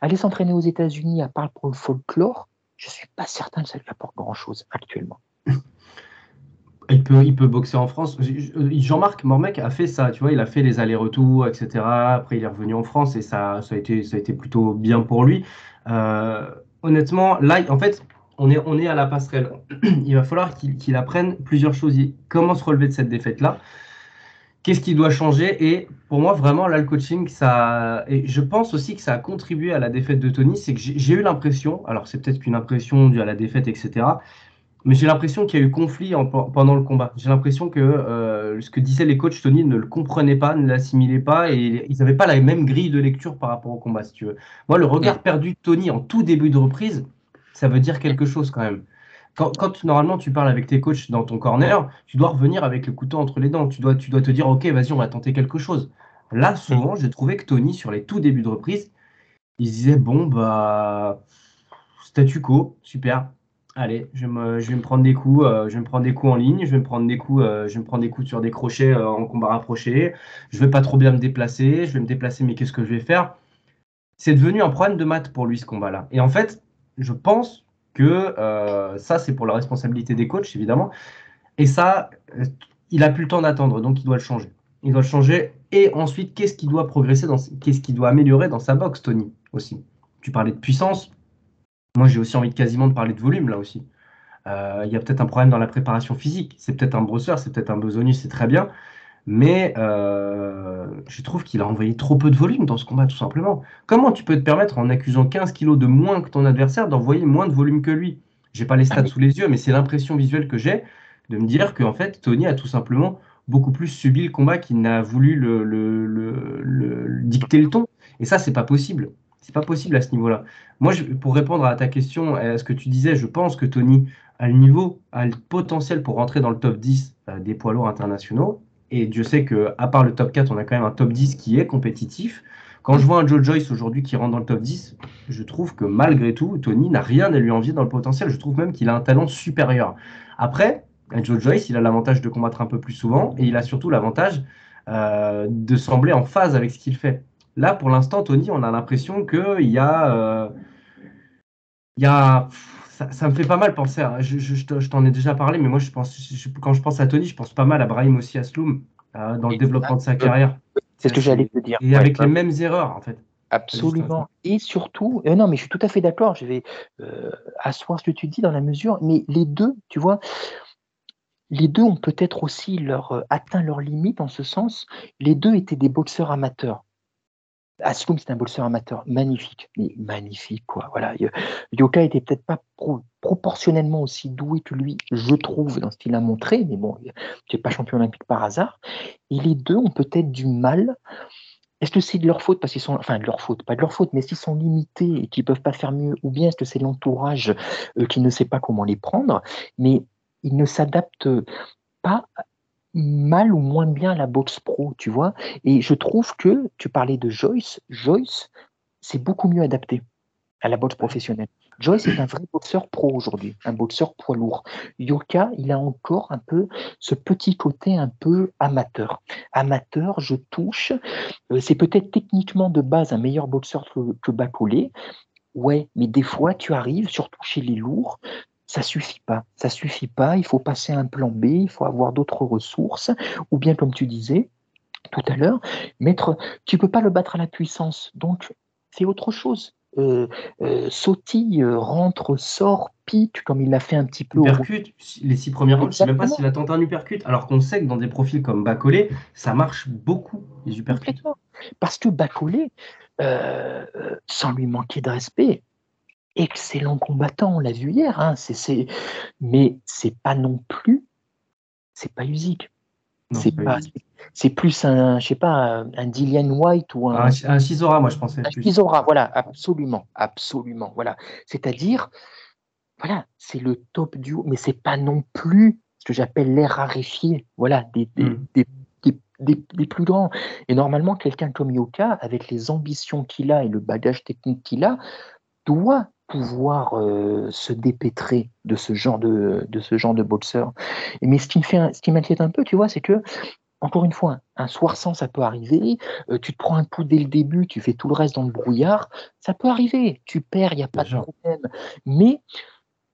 aller s'entraîner aux États-Unis, à part pour le folklore, je ne suis pas certain que ça lui apporte grand-chose actuellement. Il peut, il peut boxer en France. Jean-Marc Mormec a fait ça, tu vois, il a fait les allers-retours, etc. Après, il est revenu en France et ça, ça, a, été, ça a été plutôt bien pour lui. Euh, honnêtement, là, en fait, on est, on est à la passerelle. Il va falloir qu'il apprenne plusieurs choses. Comment se relever de cette défaite-là Qu'est-ce qui doit changer Et pour moi, vraiment, là, le coaching, ça. Et je pense aussi que ça a contribué à la défaite de Tony. C'est que j'ai eu l'impression, alors c'est peut-être qu'une impression due à la défaite, etc. Mais j'ai l'impression qu'il y a eu conflit pendant le combat. J'ai l'impression que euh, ce que disaient les coachs, Tony ne le comprenaient pas, ne l'assimilaient pas et ils n'avaient pas la même grille de lecture par rapport au combat, si tu veux. Moi, le regard perdu de Tony en tout début de reprise, ça veut dire quelque chose quand même quand, normalement tu parles avec tes coachs dans ton corner, tu dois revenir avec le couteau entre les dents. Tu dois, tu dois te dire, ok, vas-y, on va tenter quelque chose. Là, souvent, j'ai trouvé que Tony, sur les tout débuts de reprise, il disait, bon, bah, statu quo, super. Allez, je, vais me prendre des coups, euh, je vais me prendre des coups en ligne, je vais me prendre des coups, euh, je vais me prendre des coups sur des crochets euh, en combat rapproché. Je vais pas trop bien me déplacer, je vais me déplacer, mais qu'est-ce que je vais faire? C'est devenu un problème de maths pour lui ce combat-là. Et en fait, je pense que euh, ça, c'est pour la responsabilité des coachs, évidemment. Et ça, euh, il a plus le temps d'attendre, donc il doit le changer. Il doit le changer. Et ensuite, qu'est-ce qui doit progresser, dans, qu'est-ce qui doit améliorer dans sa boxe, Tony, aussi? Tu parlais de puissance. Moi, j'ai aussi envie de quasiment de parler de volume, là aussi. Euh, il y a peut-être un problème dans la préparation physique. C'est peut-être un brosseur, c'est peut-être un besogneux, c'est très bien. Mais euh, je trouve qu'il a envoyé trop peu de volume dans ce combat, tout simplement. Comment tu peux te permettre, en accusant 15 kilos de moins que ton adversaire, d'envoyer moins de volume que lui? J'ai pas les stats sous les yeux, mais c'est l'impression visuelle que j'ai de me dire qu'en fait, Tony a tout simplement beaucoup plus subi le combat qu'il n'a voulu le, le, dicter le ton. Et ça, c'est pas possible. C'est pas possible à ce niveau-là. Moi, pour répondre à ta question, à ce que tu disais, je pense que Tony a le niveau, a le potentiel pour rentrer dans le top 10 euh, des poids lourds internationaux. Et Dieu sait qu'à part le top 4, on a quand même un top 10 qui est compétitif. Quand je vois un Joe Joyce aujourd'hui qui rentre dans le top 10, je trouve que malgré tout, Tony n'a rien à lui envier dans le potentiel. Je trouve même qu'il a un talent supérieur. Après, Joe Joyce, il a l'avantage de combattre un peu plus souvent et il a surtout l'avantage euh, de sembler en phase avec ce qu'il fait. Là, pour l'instant, Tony, on a l'impression qu'il y a. Euh, il y a ça, me fait pas mal penser. À, je, t'en ai déjà parlé, mais moi, je pense, quand je pense à Tony, je pense pas mal à Brahim aussi Asloum euh, dans le développement de sa carrière. C'est ce que j'allais te dire. Et avec les mêmes erreurs, en fait. Absolument. Et surtout, euh, non, mais je suis tout à fait d'accord. Je vais euh, asseoir ce que tu dis dans la mesure, mais les deux, tu vois, les deux ont peut-être aussi leur, atteint leurs limites en ce sens. Les deux étaient des boxeurs amateurs. Asloum, c'est un boxeur amateur. Magnifique, mais magnifique quoi. Voilà, Yoka était peut-être pas proportionnellement aussi doué que lui, je trouve, dans ce qu'il a montré, mais bon, il n'est pas champion olympique par hasard. Et les deux ont peut-être du mal. Est-ce que c'est de leur faute? Parce qu'ils sont, enfin de leur faute, pas de leur faute, mais s'ils sont limités et qu'ils peuvent pas faire mieux, ou bien est-ce que c'est l'entourage euh, qui ne sait pas comment les prendre, mais ils ne s'adaptent pas mal ou moins bien la boxe pro, tu vois? Et je trouve que, tu parlais de Joyce, Joyce, c'est beaucoup mieux adapté à la boxe professionnelle. Joyce est un vrai boxeur pro aujourd'hui, un boxeur poids lourd. Yoka, il a encore un peu ce petit côté un peu amateur. Amateur, je touche. Euh, c'est peut-être techniquement de base un meilleur boxeur que, que Bacolé. Ouais, mais des fois, tu arrives, surtout chez les lourds, ça suffit pas. Ça suffit pas. Il faut passer à un plan B. Il faut avoir d'autres ressources. Ou bien, comme tu disais tout à l'heure, mettre. Tu peux pas le battre à la puissance. Donc, fais autre chose. Euh, euh, sautille, euh, rentre, sort, pique, comme il l'a fait un petit peu. Percute, les six premières rounds, je ne sais même pas s'il a tenté un uppercut, alors qu'on sait que dans des profils comme Bacolé, ça marche beaucoup, les uppercuts. Parce que Bacolé, sans lui manquer de respect, excellent combattant, on l'a vu hier, hein, c'est, mais c'est pas non plus, c'est pas Usyk. C'est pas, c'est plus un, je sais pas, un Dillian White ou un. Un, Chisora, moi je pensais. Un Chisora, voilà, absolument, absolument, voilà. C'est-à-dire, voilà, c'est le top duo, mais c'est pas non plus ce que j'appelle l'air raréfié, voilà, des, des, hmm. des, des, des, plus grands. Et normalement, quelqu'un comme Yoka, avec les ambitions qu'il a et le bagage technique qu'il a, doit pouvoir euh, se dépêtrer de ce genre de, de ce genre de boxeur. Mais ce qui me fait, ce qui m'inquiète un peu, tu vois, c'est que encore une fois, un soir sans, ça peut arriver. Euh, tu te prends un coup dès le début, tu fais tout le reste dans le brouillard. Ça peut arriver. Tu perds, il n'y a pas de problème. Mais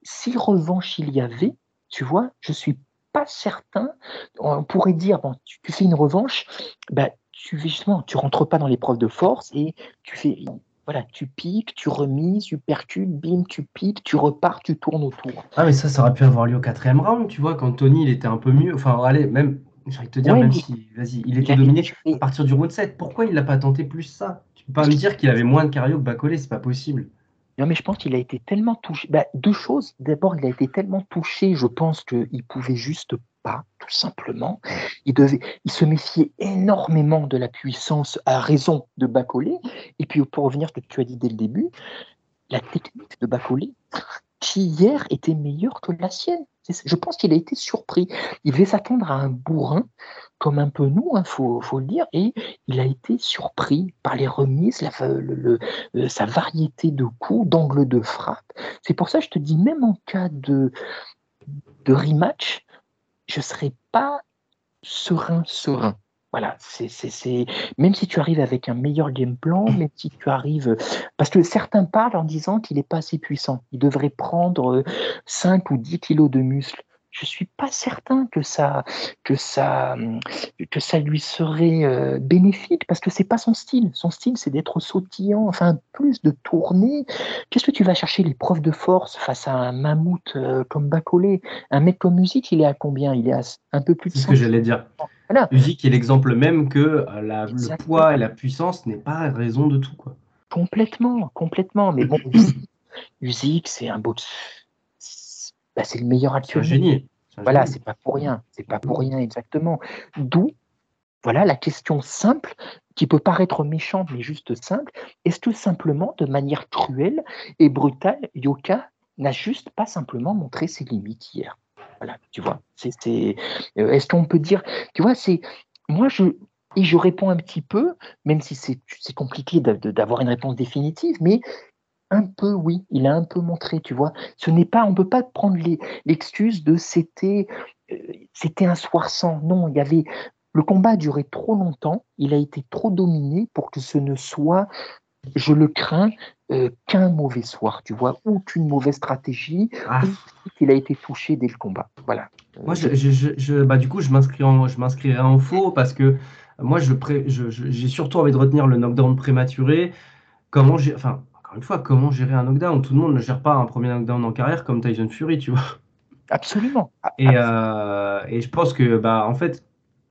si revanche il y avait, tu vois, je suis pas certain. On pourrait dire, bon, tu, fais une revanche, bah, tu justement, tu rentres pas dans l'épreuve de force et tu fais voilà, tu piques, tu remises, tu percutes, bim, tu piques, tu repars, tu tournes autour. Ah, mais ça, ça aurait pu avoir lieu au quatrième round, tu vois, quand Tony, il était un peu mieux. Enfin, allez, même, j'ai envie de te dire, même si, vas-y, il était dominé à partir du round 7. Pourquoi il l'a pas tenté plus ça? Tu peux pas me dire qu'il avait moins de cardio que Bacolé, c'est pas possible. Non, mais je pense qu'il a été tellement touché. Bah, deux choses. D'abord, il a été tellement touché, je pense qu'il pouvait juste pas, tout simplement. Il, se méfiait énormément de la puissance à raison de Bacolé. Et puis, pour revenir à ce que tu as dit dès le début, la technique de Bacolé, qui hier était meilleure que la sienne. Je pense qu'il a été surpris. Il devait s'attendre à un bourrin, comme un peu nous, il hein, faut, le dire, et il a été surpris par les remises, euh, sa variété de coups, d'angles de frappe. C'est pour ça que je te dis, même en cas de, de rematch, je ne serais pas serein, serein. Voilà, c'est, même si tu arrives avec un meilleur game plan, même si tu arrives. Parce que certains parlent en disant qu'il n'est pas assez puissant. Il devrait prendre 5 euh, ou 10 kilos de muscles. Je suis pas certain que ça, que ça, que ça lui serait euh, bénéfique parce que c'est pas son style. Son style, c'est d'être sautillant, enfin plus de tourner. Qu'est-ce que tu vas chercher les preuves de force face à un mammouth euh, comme Bacolé? Un mec comme musique, il est à combien? Il est à un peu plus de. C'est ce que j'allais dire. Voilà. Musique est l'exemple même que euh, la, le poids et la puissance n'est pas raison de tout, quoi. Complètement, complètement. Mais bon, musique, c'est un beau bah, c'est le meilleur actuel. C'est un génie. Voilà, c'est pas pour rien. C'est pas pour rien exactement. D'où, voilà, la question simple qui peut paraître méchante mais juste simple. Est-ce que simplement, de manière cruelle et brutale, Yoka n'a juste pas simplement montré ses limites hier? Voilà, tu vois. C'est, euh, est-ce qu'on peut dire, tu vois, c'est moi je et je réponds un petit peu, même si c'est, c'est compliqué d'avoir une réponse définitive, mais un peu, oui, il a un peu montré, tu vois. Ce n'est pas, on peut pas prendre l'excuse de c'était, euh, c'était un soir sans. Non, il y avait, le combat a duré trop longtemps, il a été trop dominé pour que ce ne soit, je le crains, euh, qu'un mauvais soir, tu vois, ou qu'une mauvaise stratégie, ah. ou qu'il a été touché dès le combat. Voilà. Moi, je, je, bah, du coup, je m'inscris en, je m'inscrirai en faux parce que moi, je, j'ai surtout envie de retenir le knockdown prématuré. Comment j'ai, enfin, une fois, comment gérer un knockdown? Tout le monde ne gère pas un premier knockdown en carrière comme Tyson Fury, tu vois. Absolument. Et, euh, et je pense que, bah, en fait,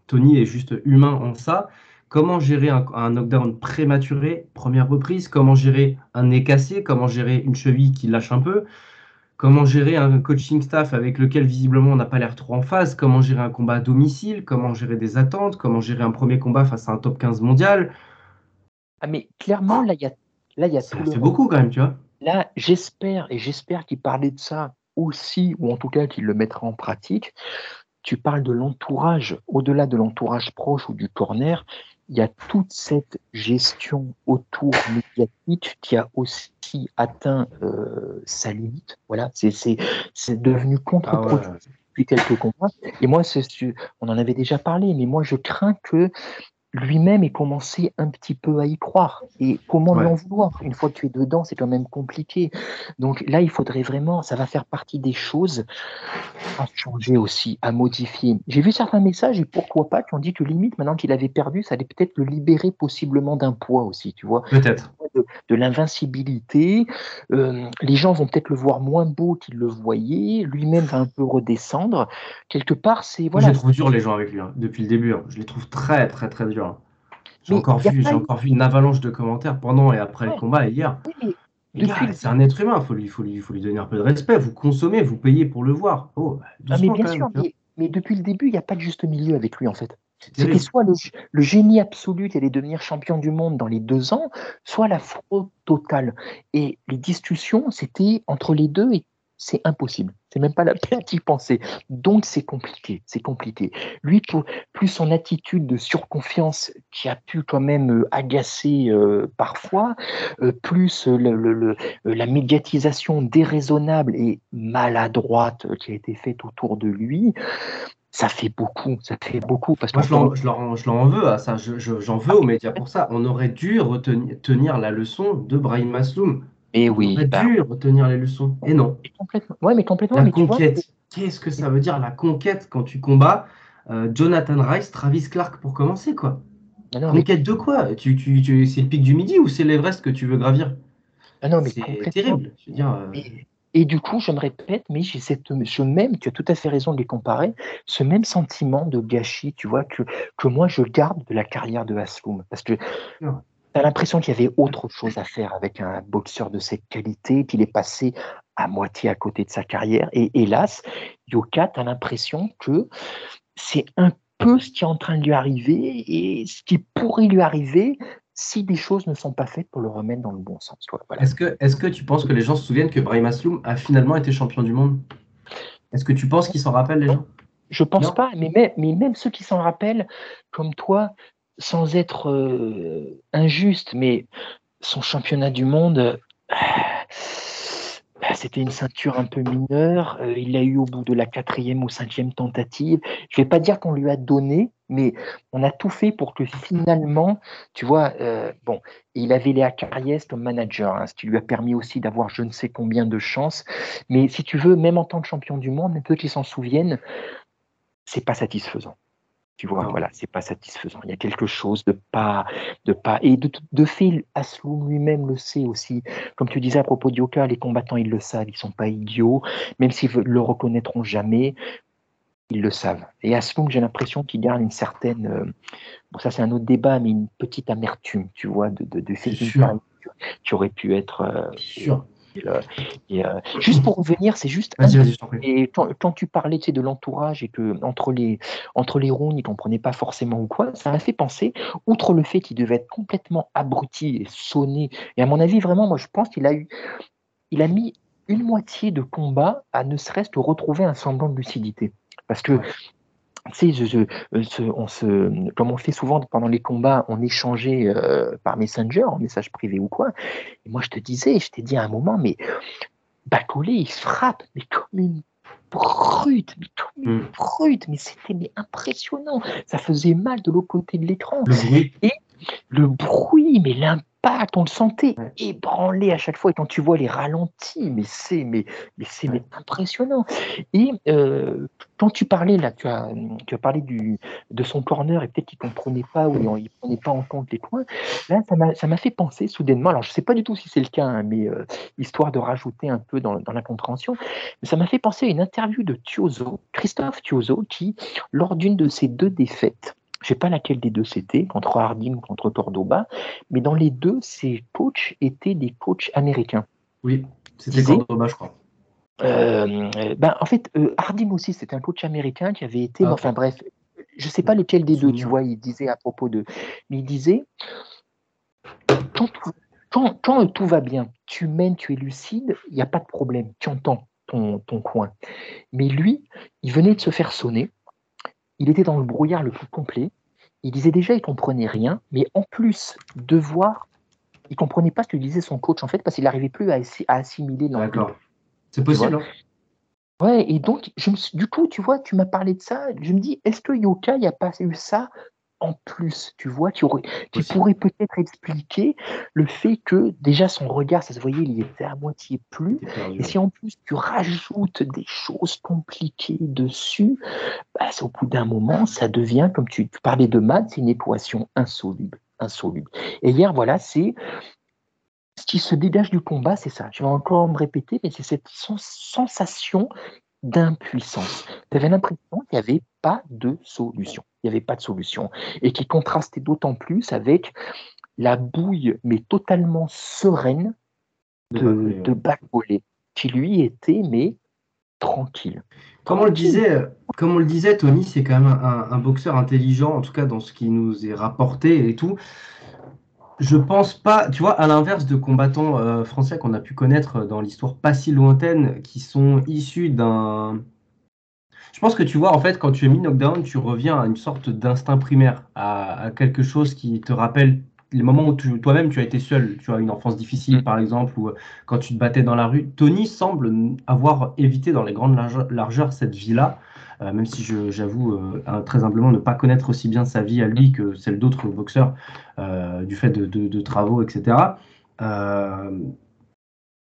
Tony est juste humain en ça. Comment gérer un, knockdown prématuré, première reprise. Comment gérer un nez cassé? Comment gérer une cheville qui lâche un peu? Comment gérer un coaching staff avec lequel visiblement on n'a pas l'air trop en phase? Comment gérer un combat à domicile? Comment gérer des attentes? Comment gérer un premier combat face à un top 15 mondial? Ah mais clairement, là, il y a Là, il y a C'est beaucoup quand même, tu vois. Là, j'espère, et j'espère qu'il parlait de ça aussi, ou en tout cas qu'il le mettra en pratique. Tu parles de l'entourage, au-delà de l'entourage proche ou du corner, il y a toute cette gestion autour médiatique qui a aussi atteint euh, sa limite. Voilà, c'est devenu contre-productif ah depuis quelques combats. Et moi, on en avait déjà parlé, mais moi, je crains que lui-même ait commencé un petit peu à y croire. Et comment l'en vouloir? Une fois que tu es dedans, c'est quand même compliqué. Donc là, il faudrait vraiment, ça va faire partie des choses à changer aussi, à modifier. J'ai vu certains messages, et pourquoi pas, qui ont dit que limite, maintenant qu'il avait perdu, ça allait peut-être le libérer possiblement d'un poids aussi, tu vois. Peut-être. De, l'invincibilité. Euh, les gens vont peut-être le voir moins beau qu'ils le voyaient. Lui-même va un peu redescendre. Quelque part, c'est... Voilà. Je les trouve durs, les gens, avec lui, hein, depuis le début. Hein. Je les trouve très, très, très durs. J'ai encore, vu, j'ai encore vu une avalanche de commentaires pendant et après le combat hier. C'est un être humain, il faut lui, faut, lui, faut lui donner un peu de respect. Vous consommez, vous payez pour le voir. Oh, bah, mais bien sûr, mais, depuis le début, il n'y a pas de juste milieu avec lui en fait. C'était soit le, le, génie absolu qui allait devenir champion du monde dans les deux ans, soit la fraude totale. Et les discussions, c'était entre les deux et c'est impossible. C'est même pas la peine d'y penser. Donc c'est compliqué, c'est compliqué. Lui, pour, plus son attitude de surconfiance qui a pu quand même euh, agacer euh, parfois, euh, plus le, la médiatisation déraisonnable et maladroite qui a été faite autour de lui, ça fait beaucoup, ça fait beaucoup. Parce Moi, je l'en veux à ça, j'en veux aux médias pour ça. On aurait dû retenir la leçon de Brahim Masloum et oui. On bah dû retenir les leçons. Et non. complètement. Ouais, mais complètement. La conquête. Qu'est-ce que ça veut dire la conquête quand tu combats euh, Jonathan Rice, Travis Clark pour commencer quoi? Ah Conquête de quoi? Tu, tu, tu C'est le pic du midi ou c'est l'Everest que tu veux gravir? Ah non, mais C'est terrible. Je veux dire, euh, et, du coup, je me répète, mais j'ai cette, ce même, tu as tout à fait raison de les comparer, ce même sentiment de gâchis, tu vois, que, que moi je garde de la carrière de Asloum. Parce que as l'impression qu'il y avait autre chose à faire avec un boxeur de cette qualité, qu'il est passé à moitié à côté de sa carrière? Et hélas, Yoka, tu as l'impression que c'est un peu ce qui est en train de lui arriver et ce qui pourrait lui arriver si des choses ne sont pas faites pour le remettre dans le bon sens. Est-ce que, est que tu penses que les gens se souviennent que Brahim Asloum a finalement été champion du monde? Est-ce que tu penses qu'ils s'en rappellent, les gens? Je pense pas, mais même, mais même ceux qui s'en rappellent, comme toi, sans être euh, injuste, mais son championnat du monde, bah, c'était une ceinture un peu mineure. Euh, il l'a eu au bout de la quatrième ou cinquième tentative. Je ne vais pas dire qu'on lui a donné, mais on a tout fait pour que finalement, tu vois, euh, bon, il avait Léa Carriès comme manager, hein, ce qui lui a permis aussi d'avoir je ne sais combien de chances. Mais si tu veux, même en tant que champion du monde, peu qui s'en souviennent, c'est pas satisfaisant. Tu vois, voilà, c'est pas satisfaisant. Il y a quelque chose de pas, de pas, et de, de fait, Asloum lui-même le sait aussi. Comme tu disais à propos d'Yoka, les combattants ils le savent, ils sont pas idiots, même s'ils le reconnaîtront jamais, ils le savent. Et Asloum, j'ai l'impression qu'il garde une certaine, euh, bon ça c'est un autre débat, mais une petite amertume, tu vois, de, de, de fait qui aurait pu être. Euh, sûr. Euh, euh, juste pour revenir, c'est juste. et quand, tu parlais de l'entourage et que entre les, entre les ronds, ils ne comprenaient pas forcément ou quoi, ça m'a fait penser, outre le fait qu'il devait être complètement abruti et sonné, et à mon avis, vraiment, moi je pense qu'il a eu. Il a mis une moitié de combat à ne serait-ce que retrouver un semblant de lucidité. Parce que je, euh, on se, comme on fait souvent pendant les combats, on échangeait euh, par Messenger, en message privé ou quoi. Et moi, je te disais, je t'ai dit à un moment, mais Bacolé, il frappe, mais comme une brute, mais comme une hmm. brute, mais c'était impressionnant. Ça faisait mal de l'autre côté de l'écran. Et le bruit, mais l'impact on le sentait ébranlé à chaque fois. Et quand tu vois les ralentis, mais c'est mais, mais c'est impressionnant. Et euh, quand tu parlais là, tu as, tu as parlé du, de son corner et peut-être qu'il ne comprenait pas ou il ne prenait pas en compte les points. Là, ça m'a fait penser soudainement. Alors, je ne sais pas du tout si c'est le cas, hein, mais euh, histoire de rajouter un peu dans, dans la compréhension, mais ça m'a fait penser à une interview de Thiozo, Christophe Thiozo, qui, lors d'une de ses deux défaites, je ne sais pas laquelle des deux c'était, contre Harding ou contre Cordoba, mais dans les deux, ces coachs étaient des coachs américains. Oui, c'était Cordoba, je crois. Euh, ben, en fait, euh, Harding aussi, c'était un coach américain qui avait été. Ah, enfin bref, je ne sais pas lequel des deux, tu vois, il disait à propos de. Mais il disait quand tout, va bien, tu mènes, tu es lucide, il n'y a pas de problème, tu entends ton, ton coin. Mais lui, il venait de se faire sonner il était dans le brouillard le plus complet. Il disait déjà, il comprenait rien, mais en plus de voir, il comprenait pas ce que disait son coach en fait, parce qu'il n'arrivait plus à, assimiler l'anglais. D'accord. C'est possible. Hein. ouais, et donc, je du coup, tu vois, tu m'as parlé de ça. Je me dis, est-ce que Yoka, il n'y a pas eu ça en plus, tu vois, qui, aurait, qui pourrait peut-être expliquer le fait que déjà son regard, ça se voyait, il était à moitié plus. Et si en plus tu rajoutes des choses compliquées dessus, bah, au bout d'un moment, ça devient, comme tu, parlais de maths, c'est une équation insoluble. insoluble. Et hier, voilà, c'est ce qui se dégage du combat, c'est ça. Je vais encore me répéter, mais c'est cette sensation d'impuissance. Tu avais l'impression qu'il n'y avait pas de solution. Il n'y avait pas de solution. Et qui contrastait d'autant plus avec la bouille, mais totalement sereine, de, de qui lui était, mais tranquille. Comme on le disait, comme on le disait Tony, c'est quand même un, boxeur intelligent, en tout cas dans ce qui nous est rapporté et tout. Je pense pas, tu vois, à l'inverse de combattants euh, français qu'on a pu connaître dans l'histoire pas si lointaine, qui sont issus d'un. Je pense que tu vois, en fait, quand tu es mis knockdown, tu reviens à une sorte d'instinct primaire, à, quelque chose qui te rappelle les moments où toi-même tu as été seul, tu as une enfance difficile mm. par exemple, ou euh, quand tu te battais dans la rue. Tony semble avoir évité dans les grandes largeurs cette vie-là. Euh, même si j'avoue euh, très humblement ne pas connaître aussi bien sa vie à lui que celle d'autres boxeurs euh, du fait de, travaux, etc.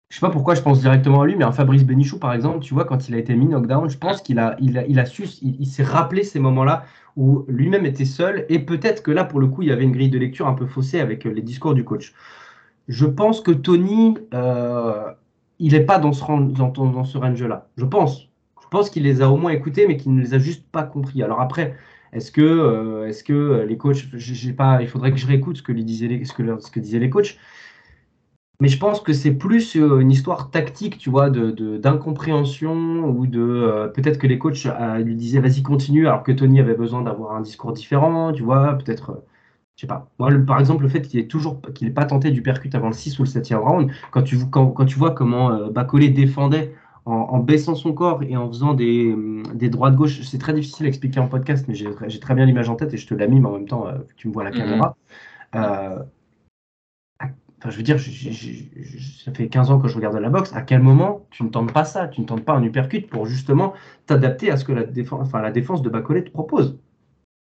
Je sais pas pourquoi je pense directement à lui, mais un Fabrice Benichou, par exemple, tu vois, quand il a été mis knockdown, je pense qu'il a, il a, il a su, il, s'est rappelé ces moments-là où lui-même était seul, et peut-être que là, pour le coup, il y avait une grille de lecture un peu faussée avec les discours du coach. Je pense que Tony, il n'est pas dans ce, dans, dans ce range-là. Je pense je pense qu'il les a au moins écoutés, mais qu'il ne les a juste pas compris. Alors après, est-ce que, euh, est-ce que les coachs, j'ai pas, il faudrait que je réécoute ce que, les, ce que, ce que disaient les coachs. Mais je pense que c'est plus euh, une histoire tactique, tu vois, de, d'incompréhension ou de euh, peut-être que les coachs lui disaient vas-y continue, alors que Tony avait besoin d'avoir un discours différent, tu vois, peut-être. je sais pas. Moi, par exemple, le fait qu'il ait toujours qu'il pas tenté du percute avant le 6 ou le 7e round, quand tu, quand, quand tu vois comment Bacolé défendait en, baissant son corps et en faisant des, des droits-gauche. C'est très difficile à expliquer en podcast, mais j'ai très bien l'image en tête et je te la mime en même temps, euh, tu me vois la mhm. caméra. Euh, Enfin, je veux dire, ça fait 15 ans que je regarde la boxe. À quel moment tu ne tentes pas ça? Tu ne tentes pas un uppercut pour justement t'adapter à ce que la défense, enfin, la défense de Bacolé te propose?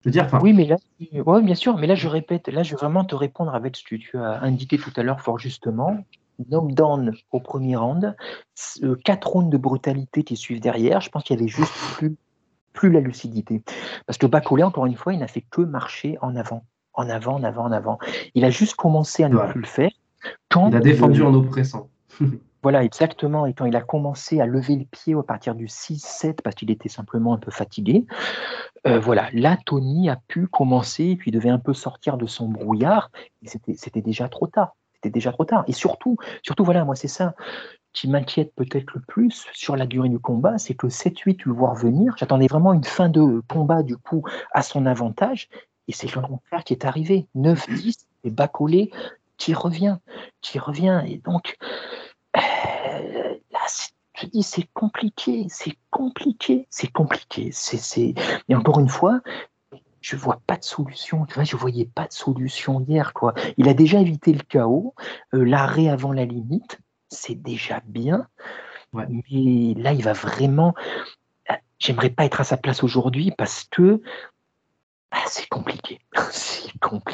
Je veux dire. Oui, mais là, ouais, bien sûr, mais là, je répète, là, je vais vraiment te répondre avec ce que tu as indiqué tout à l'heure fort justement knockdown au premier round, quatre rounds de brutalité qui suivent derrière. Je pense qu'il y avait juste plus, plus la lucidité. Parce que Bacolé, encore une fois, il n'a fait que marcher en avant, en avant, en avant, en avant. Il a juste commencé à ne plus le faire. Quand il a défendu en oppressant. Voilà, exactement. Et quand il a commencé à lever le pied à partir du 6-7, parce qu'il était simplement un peu fatigué, euh, voilà, là, Tony a pu commencer, et puis il devait un peu sortir de son brouillard, et c'était déjà trop tard c'était déjà trop tard. Et surtout, surtout voilà, moi c'est ça qui m'inquiète peut-être le plus sur la durée du combat, c'est que 7-8, tu le vois revenir. J'attendais vraiment une fin de combat du coup à son avantage, et c'est le contraire qui est arrivé. 9-10, et Bacolé qui revient, qui revient. Et donc, euh, là, je dis, c'est compliqué, c'est compliqué, c'est compliqué. C'est, Et encore une fois, je vois pas de solution. Tu vois, je voyais pas de solution hier. Quoi. Il a déjà évité le chaos, euh, l'arrêt avant la limite, c'est déjà bien. Mais là, il va vraiment. Euh, j'aimerais pas être à sa place aujourd'hui parce que ah, c'est compliqué.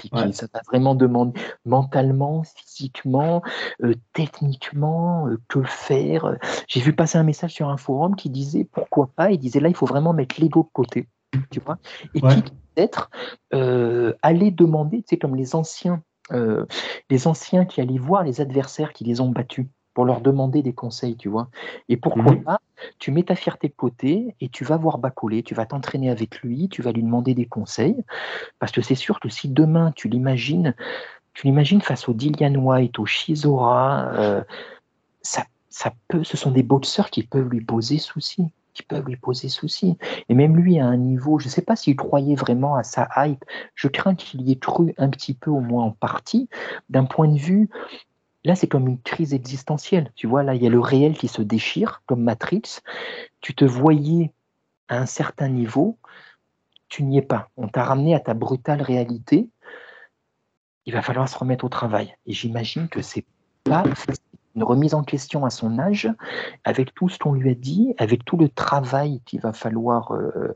C'est. Ça va vraiment demander mentalement, physiquement, euh, techniquement, que faire. J'ai vu passer un message sur un forum qui disait pourquoi pas. Il disait là, il faut vraiment mettre l'ego de côté. Tu vois Et qui peut-être euh, aller demander, tu sais, comme les anciens, euh, les anciens qui allaient voir les adversaires qui les ont battus pour leur demander des conseils, tu vois. Et pourquoi mhm. pas, tu mets ta fierté de côté et tu vas voir Bacolé, tu vas t'entraîner avec lui, tu vas lui demander des conseils, parce que c'est sûr que si demain tu l'imagines, tu l'imagines face au Dillian White, au Shizora, euh, ça, ça peut, ce sont des boxeurs qui peuvent lui poser souci peuvent lui poser souci. Et même lui, à un niveau, je ne sais pas s'il croyait vraiment à sa hype, je crains qu'il y ait cru un petit peu, au moins en partie, d'un point de vue Là, c'est comme une crise existentielle. Tu vois, là, il y a le réel qui se déchire, comme Matrix. Tu te voyais à un certain niveau, tu n'y es pas. On t'a ramené à ta brutale réalité. Il va falloir se remettre au travail. Et j'imagine que c'est pas une remise en question à son âge, avec tout ce qu'on lui a dit, avec tout le travail qu'il va falloir euh,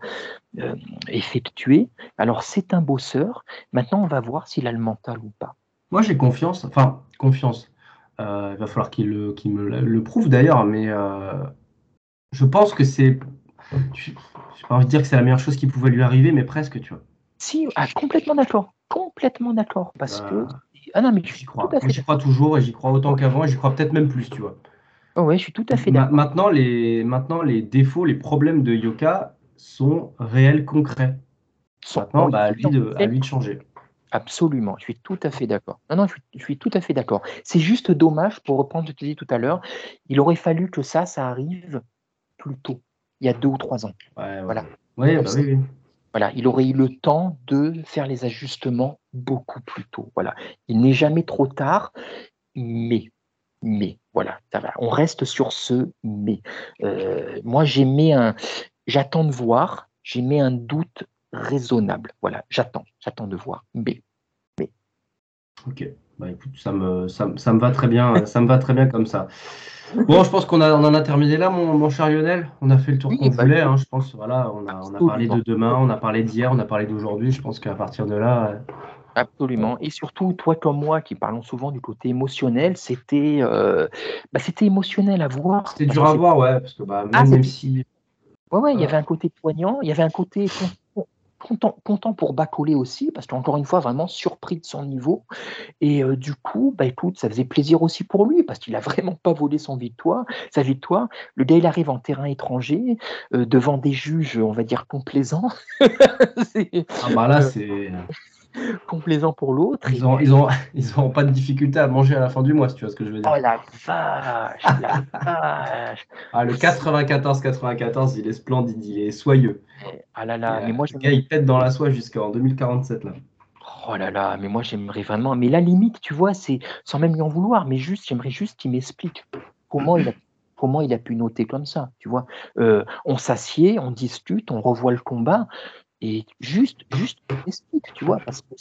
euh, effectuer. Alors c'est un bosseur. Maintenant, on va voir s'il a le mental ou pas. Moi, j'ai confiance. Enfin, confiance. Euh, il va falloir qu'il me le prouve d'ailleurs, mais je pense que c'est. Je n'ai pas envie de dire que c'est la meilleure chose qui pouvait lui arriver, mais presque, tu vois. Si, ah, complètement d'accord. Complètement d'accord. Parce bah, que ah non, mais j'y crois. J'y crois toujours et j'y crois autant qu'avant et j'y crois peut-être même plus, tu vois. Oh ouais, je suis tout à fait d'accord. maintenant, les, maintenant, les défauts, les problèmes de Yoka sont réels, concrets. Maintenant, bah, à, lui de, à lui de changer. Absolument, je suis tout à fait d'accord. Non, non, je suis, tout à fait d'accord. C'est juste dommage, pour reprendre ce que tu dis tout à l'heure, il aurait fallu que ça, ça arrive plus tôt, il y a deux ou trois ans. Voilà. Ouais, bah oui, oui. Voilà, il aurait eu le temps de faire les ajustements beaucoup plus tôt. Voilà, il n'est jamais trop tard, mais, mais, voilà, on reste sur ce mais. Euh, moi, j'aimais un, j'attends de voir, j'aimais un doute raisonnable. Voilà, j'attends, j'attends de voir, mais, mais. Ok, bah écoute, ça me, ça, me va très bien, ça me va très bien comme ça. Bon, je pense qu'on on en a terminé là, mon, cher Lionel. On a fait le tour qu'on bah, voulait. Hein, je pense, voilà, on a, on a parlé de demain, on a parlé d'hier, on a parlé d'aujourd'hui. Je pense qu'à partir de là. Euh, Absolument. Et surtout, toi comme moi, qui parlons souvent du côté émotionnel, c'était euh, bah, c'était émotionnel à voir. C'était dur à voir, ouais, parce que bah, ah, même, si. Ouais, ouais, il y avait un côté poignant, il y avait un côté content, content pour Bacolé aussi, parce qu'encore une fois, vraiment surpris de son niveau. Et euh, du coup, bah écoute, ça faisait plaisir aussi pour lui, parce qu'il a vraiment pas volé son victoire, sa victoire. Le gars, il arrive en terrain étranger, euh, devant des juges, on va dire, complaisants. ah bah là, c'est complaisant pour l'autre. Ils n'auront ils ont, ils pas de difficulté à manger à la fin du mois, si tu vois ce que je veux dire. Oh la vache, la vache. Ah, le 94-94, il est splendide, il est soyeux. Ah là là, mais moi Le gars, il pète dans la soie jusqu'en 2047 là. Oh là là, mais moi j'aimerais vraiment. Mais la limite, tu vois, c'est sans même lui en vouloir, mais juste, j'aimerais juste qu'il m'explique comment il a comment il a pu noter comme ça, tu vois. Euh, on s'assied, on discute, on revoit le combat. Et juste, juste, explique, tu vois, parce que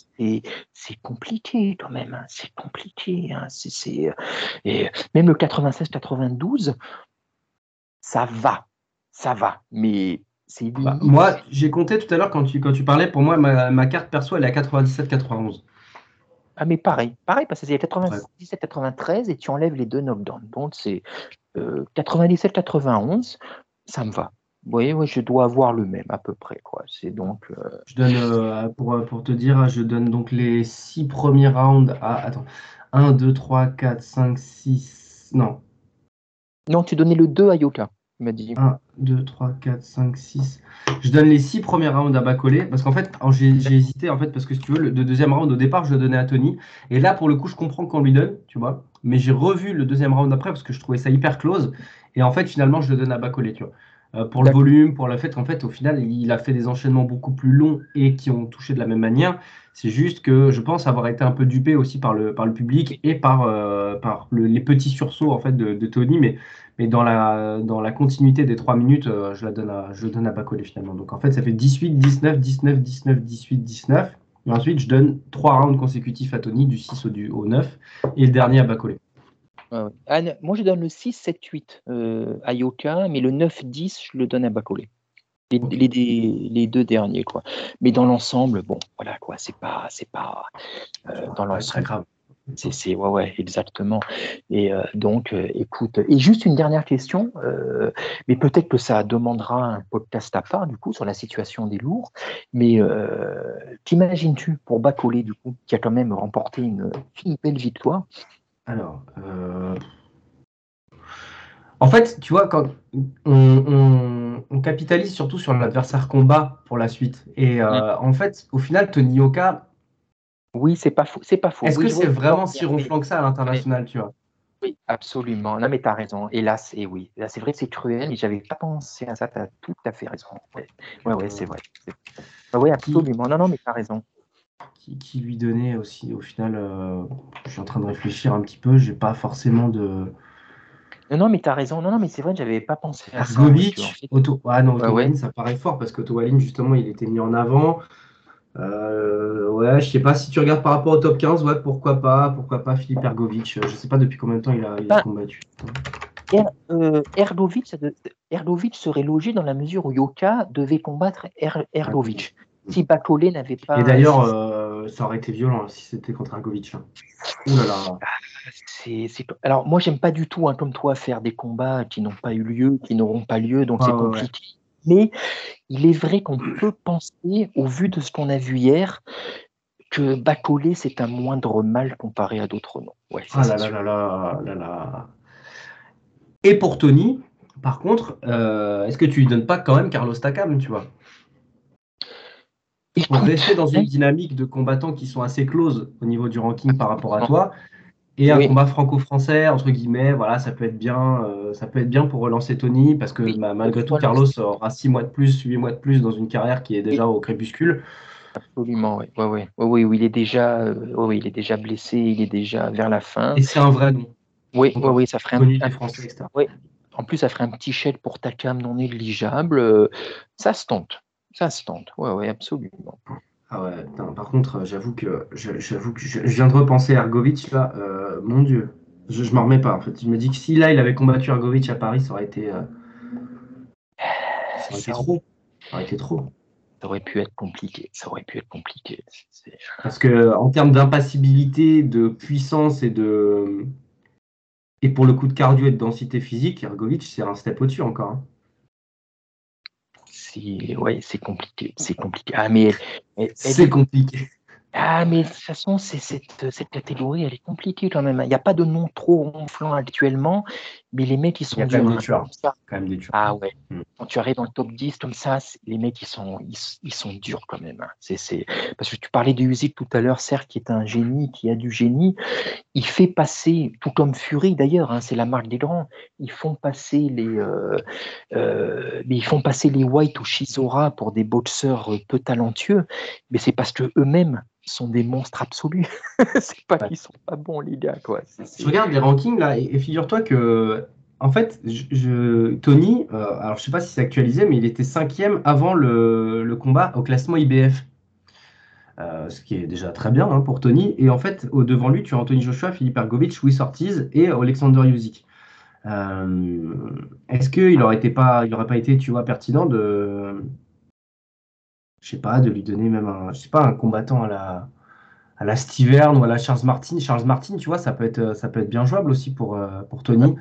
c'est compliqué quand même, hein, c'est compliqué. Hein, c'est et même le 96-92, ça va, ça va, mais c'est bah, Moi, j'ai compté tout à l'heure quand tu, quand tu parlais, pour moi, ma, carte perso, elle est à 97-91. Ah, mais pareil, pareil, parce que c'est 97-93 et tu enlèves les deux knockdowns. Donc, c'est 97-91, euh, ça me va. Oui, oui, je dois avoir le même à peu près. Quoi. C'est donc. Euh, je donne, euh, pour, pour, te dire, je donne donc les six premiers rounds à. Attends. 1, 2, 3, 4, 5, 6. Non. Non, tu donnais le 2 à Yoka. 1, 2, 3, 4, 5, 6. Je donne les 6 premiers rounds à Bacolé parce qu'en fait, j'ai hésité en fait parce que si tu veux, le, deuxième round au départ, je le donnais à Tony. Et là, pour le coup, je comprends qu'on lui donne, tu vois. Mais j'ai revu le deuxième round après parce que je trouvais ça hyper close. Et en fait, finalement, je le donne à Bacolé, tu vois. Euh, pour le volume, pour le fait qu'en fait, au final, il a fait des enchaînements beaucoup plus longs et qui ont touché de la même manière. C'est juste que je pense avoir été un peu dupé aussi par le, par le public et par, euh, par les petits sursauts en fait de, de Tony. Mais mais dans la, dans la continuité des 3 minutes, euh, je la donne à, je donne à Bacolé finalement. Donc en fait, ça fait 18, 19, 19, 19, 18, 19. Et ensuite, je donne 3 rounds consécutifs à Tony, du 6 au, du, au 9, et le dernier à Bacolé. Moi, je donne le 6, 7, 8 à Yoka, mais le 9, 10, je le donne à Bacolé. Les, les, les, deux derniers, quoi. Mais dans l'ensemble, bon, voilà, quoi, c'est pas, c'est pas, euh, dans l'ensemble. très grave. C'est, ouais, ouais, exactement. Et euh, donc, euh, écoute, et juste une dernière question, euh, mais peut-être que ça demandera un podcast à part, du coup, sur la situation des lourds. Mais qu'imagines-tu pour Bacolé, du coup, qui a quand même remporté une, belle victoire Alors, en fait, tu vois, quand on, capitalise surtout sur l'adversaire combat pour la suite. Et en fait, au final, Tony Oka, oui, c'est pas faux. C'est pas faux. Est-ce que c'est vraiment si ronflant que ça à l'international, tu vois? Oui, absolument. Non, mais tu as raison. Et là, c'est oui. Là, c'est vrai que c'est cruel, mais j'avais pas pensé à ça. Tu as tout à fait raison. Oui, ouais, ouais, c'est vrai. Oui, absolument. Non, non, mais tu as raison. Qui, lui donnait aussi, au final, euh, je suis en train de réfléchir un petit peu, j'ai pas forcément de. Non, non, mais tu as raison. Non, non, mais c'est vrai que j'avais pas pensé à ça. Ah non, Auto ça paraît fort parce que Walin, justement, il était mis en avant. Euh, ouais, je sais pas si tu regardes par rapport au top 15, ouais, pourquoi pas, pourquoi pas Philippe Ergovic. Je sais pas depuis combien de temps il a, il a bah, combattu. Er, euh, Ergovic, serait logé dans la mesure où Yoka devait combattre er, Ergovic. Si Bacolé n'avait pas. Et d'ailleurs, euh, ça aurait été violent si c'était contre Ergovic. Hein. Ouh là là. Ah, alors, moi, j'aime pas du tout, hein, comme toi, faire des combats qui n'ont pas eu lieu, qui n'auront pas lieu, donc c'est compliqué. Mais il est vrai qu'on peut penser, au vu de ce qu'on a vu hier, que Bacolé, c'est un moindre mal comparé à d'autres noms. ah là là, là là là là Et pour Tony, par contre, euh, est-ce que tu lui donnes pas quand même Carlos Takam, tu vois? Pour rester dans une dynamique de combattants qui sont assez close au niveau du ranking par rapport à toi, et un combat franco-français, entre guillemets, voilà, ça peut être bien, euh, ça peut être bien pour relancer Tony, parce que bah, malgré tout, Carlos aura 6 mois de plus, 8 mois de plus dans une carrière qui est déjà au crépuscule. Absolument, oui. Ouais, ouais. Oui, il est déjà, euh, oui, il est déjà blessé, il est déjà vers la fin. Et c'est un vrai nom. Oui, oui, oui, ça ferait un, français, Oui. En plus, ça ferait un petit chèque pour Takam non négligeable. Euh, ça se tente, ça se tente. Oui, oui, absolument. Ah ouais, par contre, j'avoue que j'avoue que je, viens de repenser à Ergovic là, euh, mon Dieu, je, je m'en remets pas en fait. Je me dis que si là il avait combattu Ergovic à Paris, ça aurait été, euh, ça aurait été trop. Ça aurait été trop. Ça aurait pu être compliqué. Ça aurait pu être compliqué. Parce que en termes d'impassibilité, de puissance et de et pour le coup de cardio et de densité physique, Ergovic c'est un step au-dessus encore. Hein c'est ouais, c'est compliqué, c'est compliqué. Ah mais c'est compliqué. Ah, mais de toute façon, c'est cette, cette catégorie, elle est compliquée quand même. Il n'y a pas de nom trop ronflant actuellement, mais les mecs, ils sont durs. Hein, quand même des Ah ouais. Mm. Quand tu arrives dans le top 10 comme ça, les mecs, ils sont, ils, sont durs quand même. Hein. C'est, Parce que tu parlais de Usyk tout à l'heure, certes, qui est un génie, qui a du génie. Il fait passer, tout comme Fury d'ailleurs, hein, c'est la marque des grands, ils font passer les, euh, euh, mais ils font passer les White ou Shizora pour des boxeurs peu talentueux, mais c'est parce que eux-mêmes sont des monstres absolus. c'est pas qu'ils sont pas bons, les gars. Quoi. Je regarde les rankings là, et, figure-toi que En fait, Tony, euh, alors je sais pas si c'est actualisé, mais il était cinquième avant le, combat au classement IBF. Euh, ce qui est déjà très bien hein, pour Tony. Et en fait, au devant lui, tu as Anthony Joshua, Philippe Ergovic, Louis Ortiz et Alexander Yuzik. Euh, est-ce qu'il n'aurait pas, été, tu vois, pertinent de, je sais pas, de lui donner même un, je combattant à la, à la ou à la Charles Martin? Charles Martin, tu vois, ça peut être, ça peut être bien jouable aussi pour, pour Tony.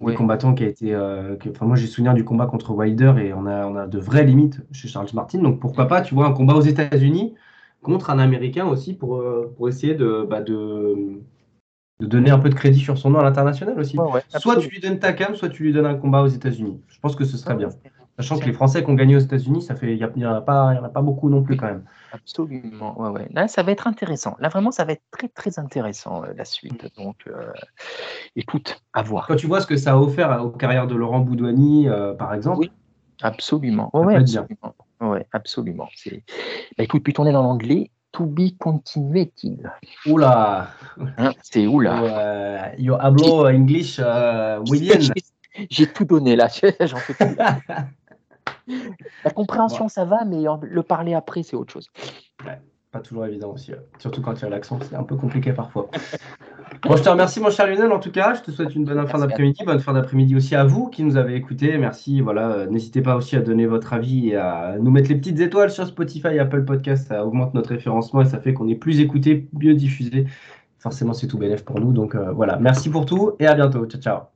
Oui. Le combattant qui a été. Euh, enfin, moi, j'ai souvenir du combat contre Wilder et on a, on a de vraies limites chez Charles Martin. Donc, pourquoi pas, tu vois, un combat aux États-Unis contre un Américain aussi pour, euh, pour essayer de, bah, de, de, donner un peu de crédit sur son nom à l'international aussi. soit tu lui donnes ta cam, soit tu lui donnes un combat aux États-Unis. Je pense que ce serait bien. Sachant que les Français qui ont gagné aux États-Unis, ça fait, il n'y en, a pas, y en a pas beaucoup non plus quand même. Absolument, ouais, ouais. Là, ça va être intéressant. Là, vraiment, ça va être très, très intéressant euh, la suite. Donc, euh, écoute, à voir. Quand tu vois ce que ça a offert aux carrières de Laurent Boudouani, euh, par exemple? Oui, absolument. Oui, absolument. Ouais, absolument. Bah, écoute, puis on est dans l'anglais. To be continued. Oula hein, C'est oula. yo hablo English, William. J'ai tout donné là, j'en fais plus. La compréhension, ça va, mais le parler après, c'est autre chose. pas toujours évident aussi. Surtout quand il y a l'accent, c'est un peu compliqué parfois. bon, je te remercie, mon cher Lionel, en tout cas. Je te souhaite une bonne fin d'après-midi. Bonne fin d'après-midi aussi à vous qui nous avez écoutés. Merci. Voilà, euh, n'hésitez pas aussi à donner votre avis et à nous mettre les petites étoiles sur Spotify et Apple Podcast. Ça augmente notre référencement et ça fait qu'on est plus écouté, mieux diffusé. Forcément, c'est tout bénéf pour nous. Donc euh, voilà, merci pour tout et à bientôt. Ciao, ciao.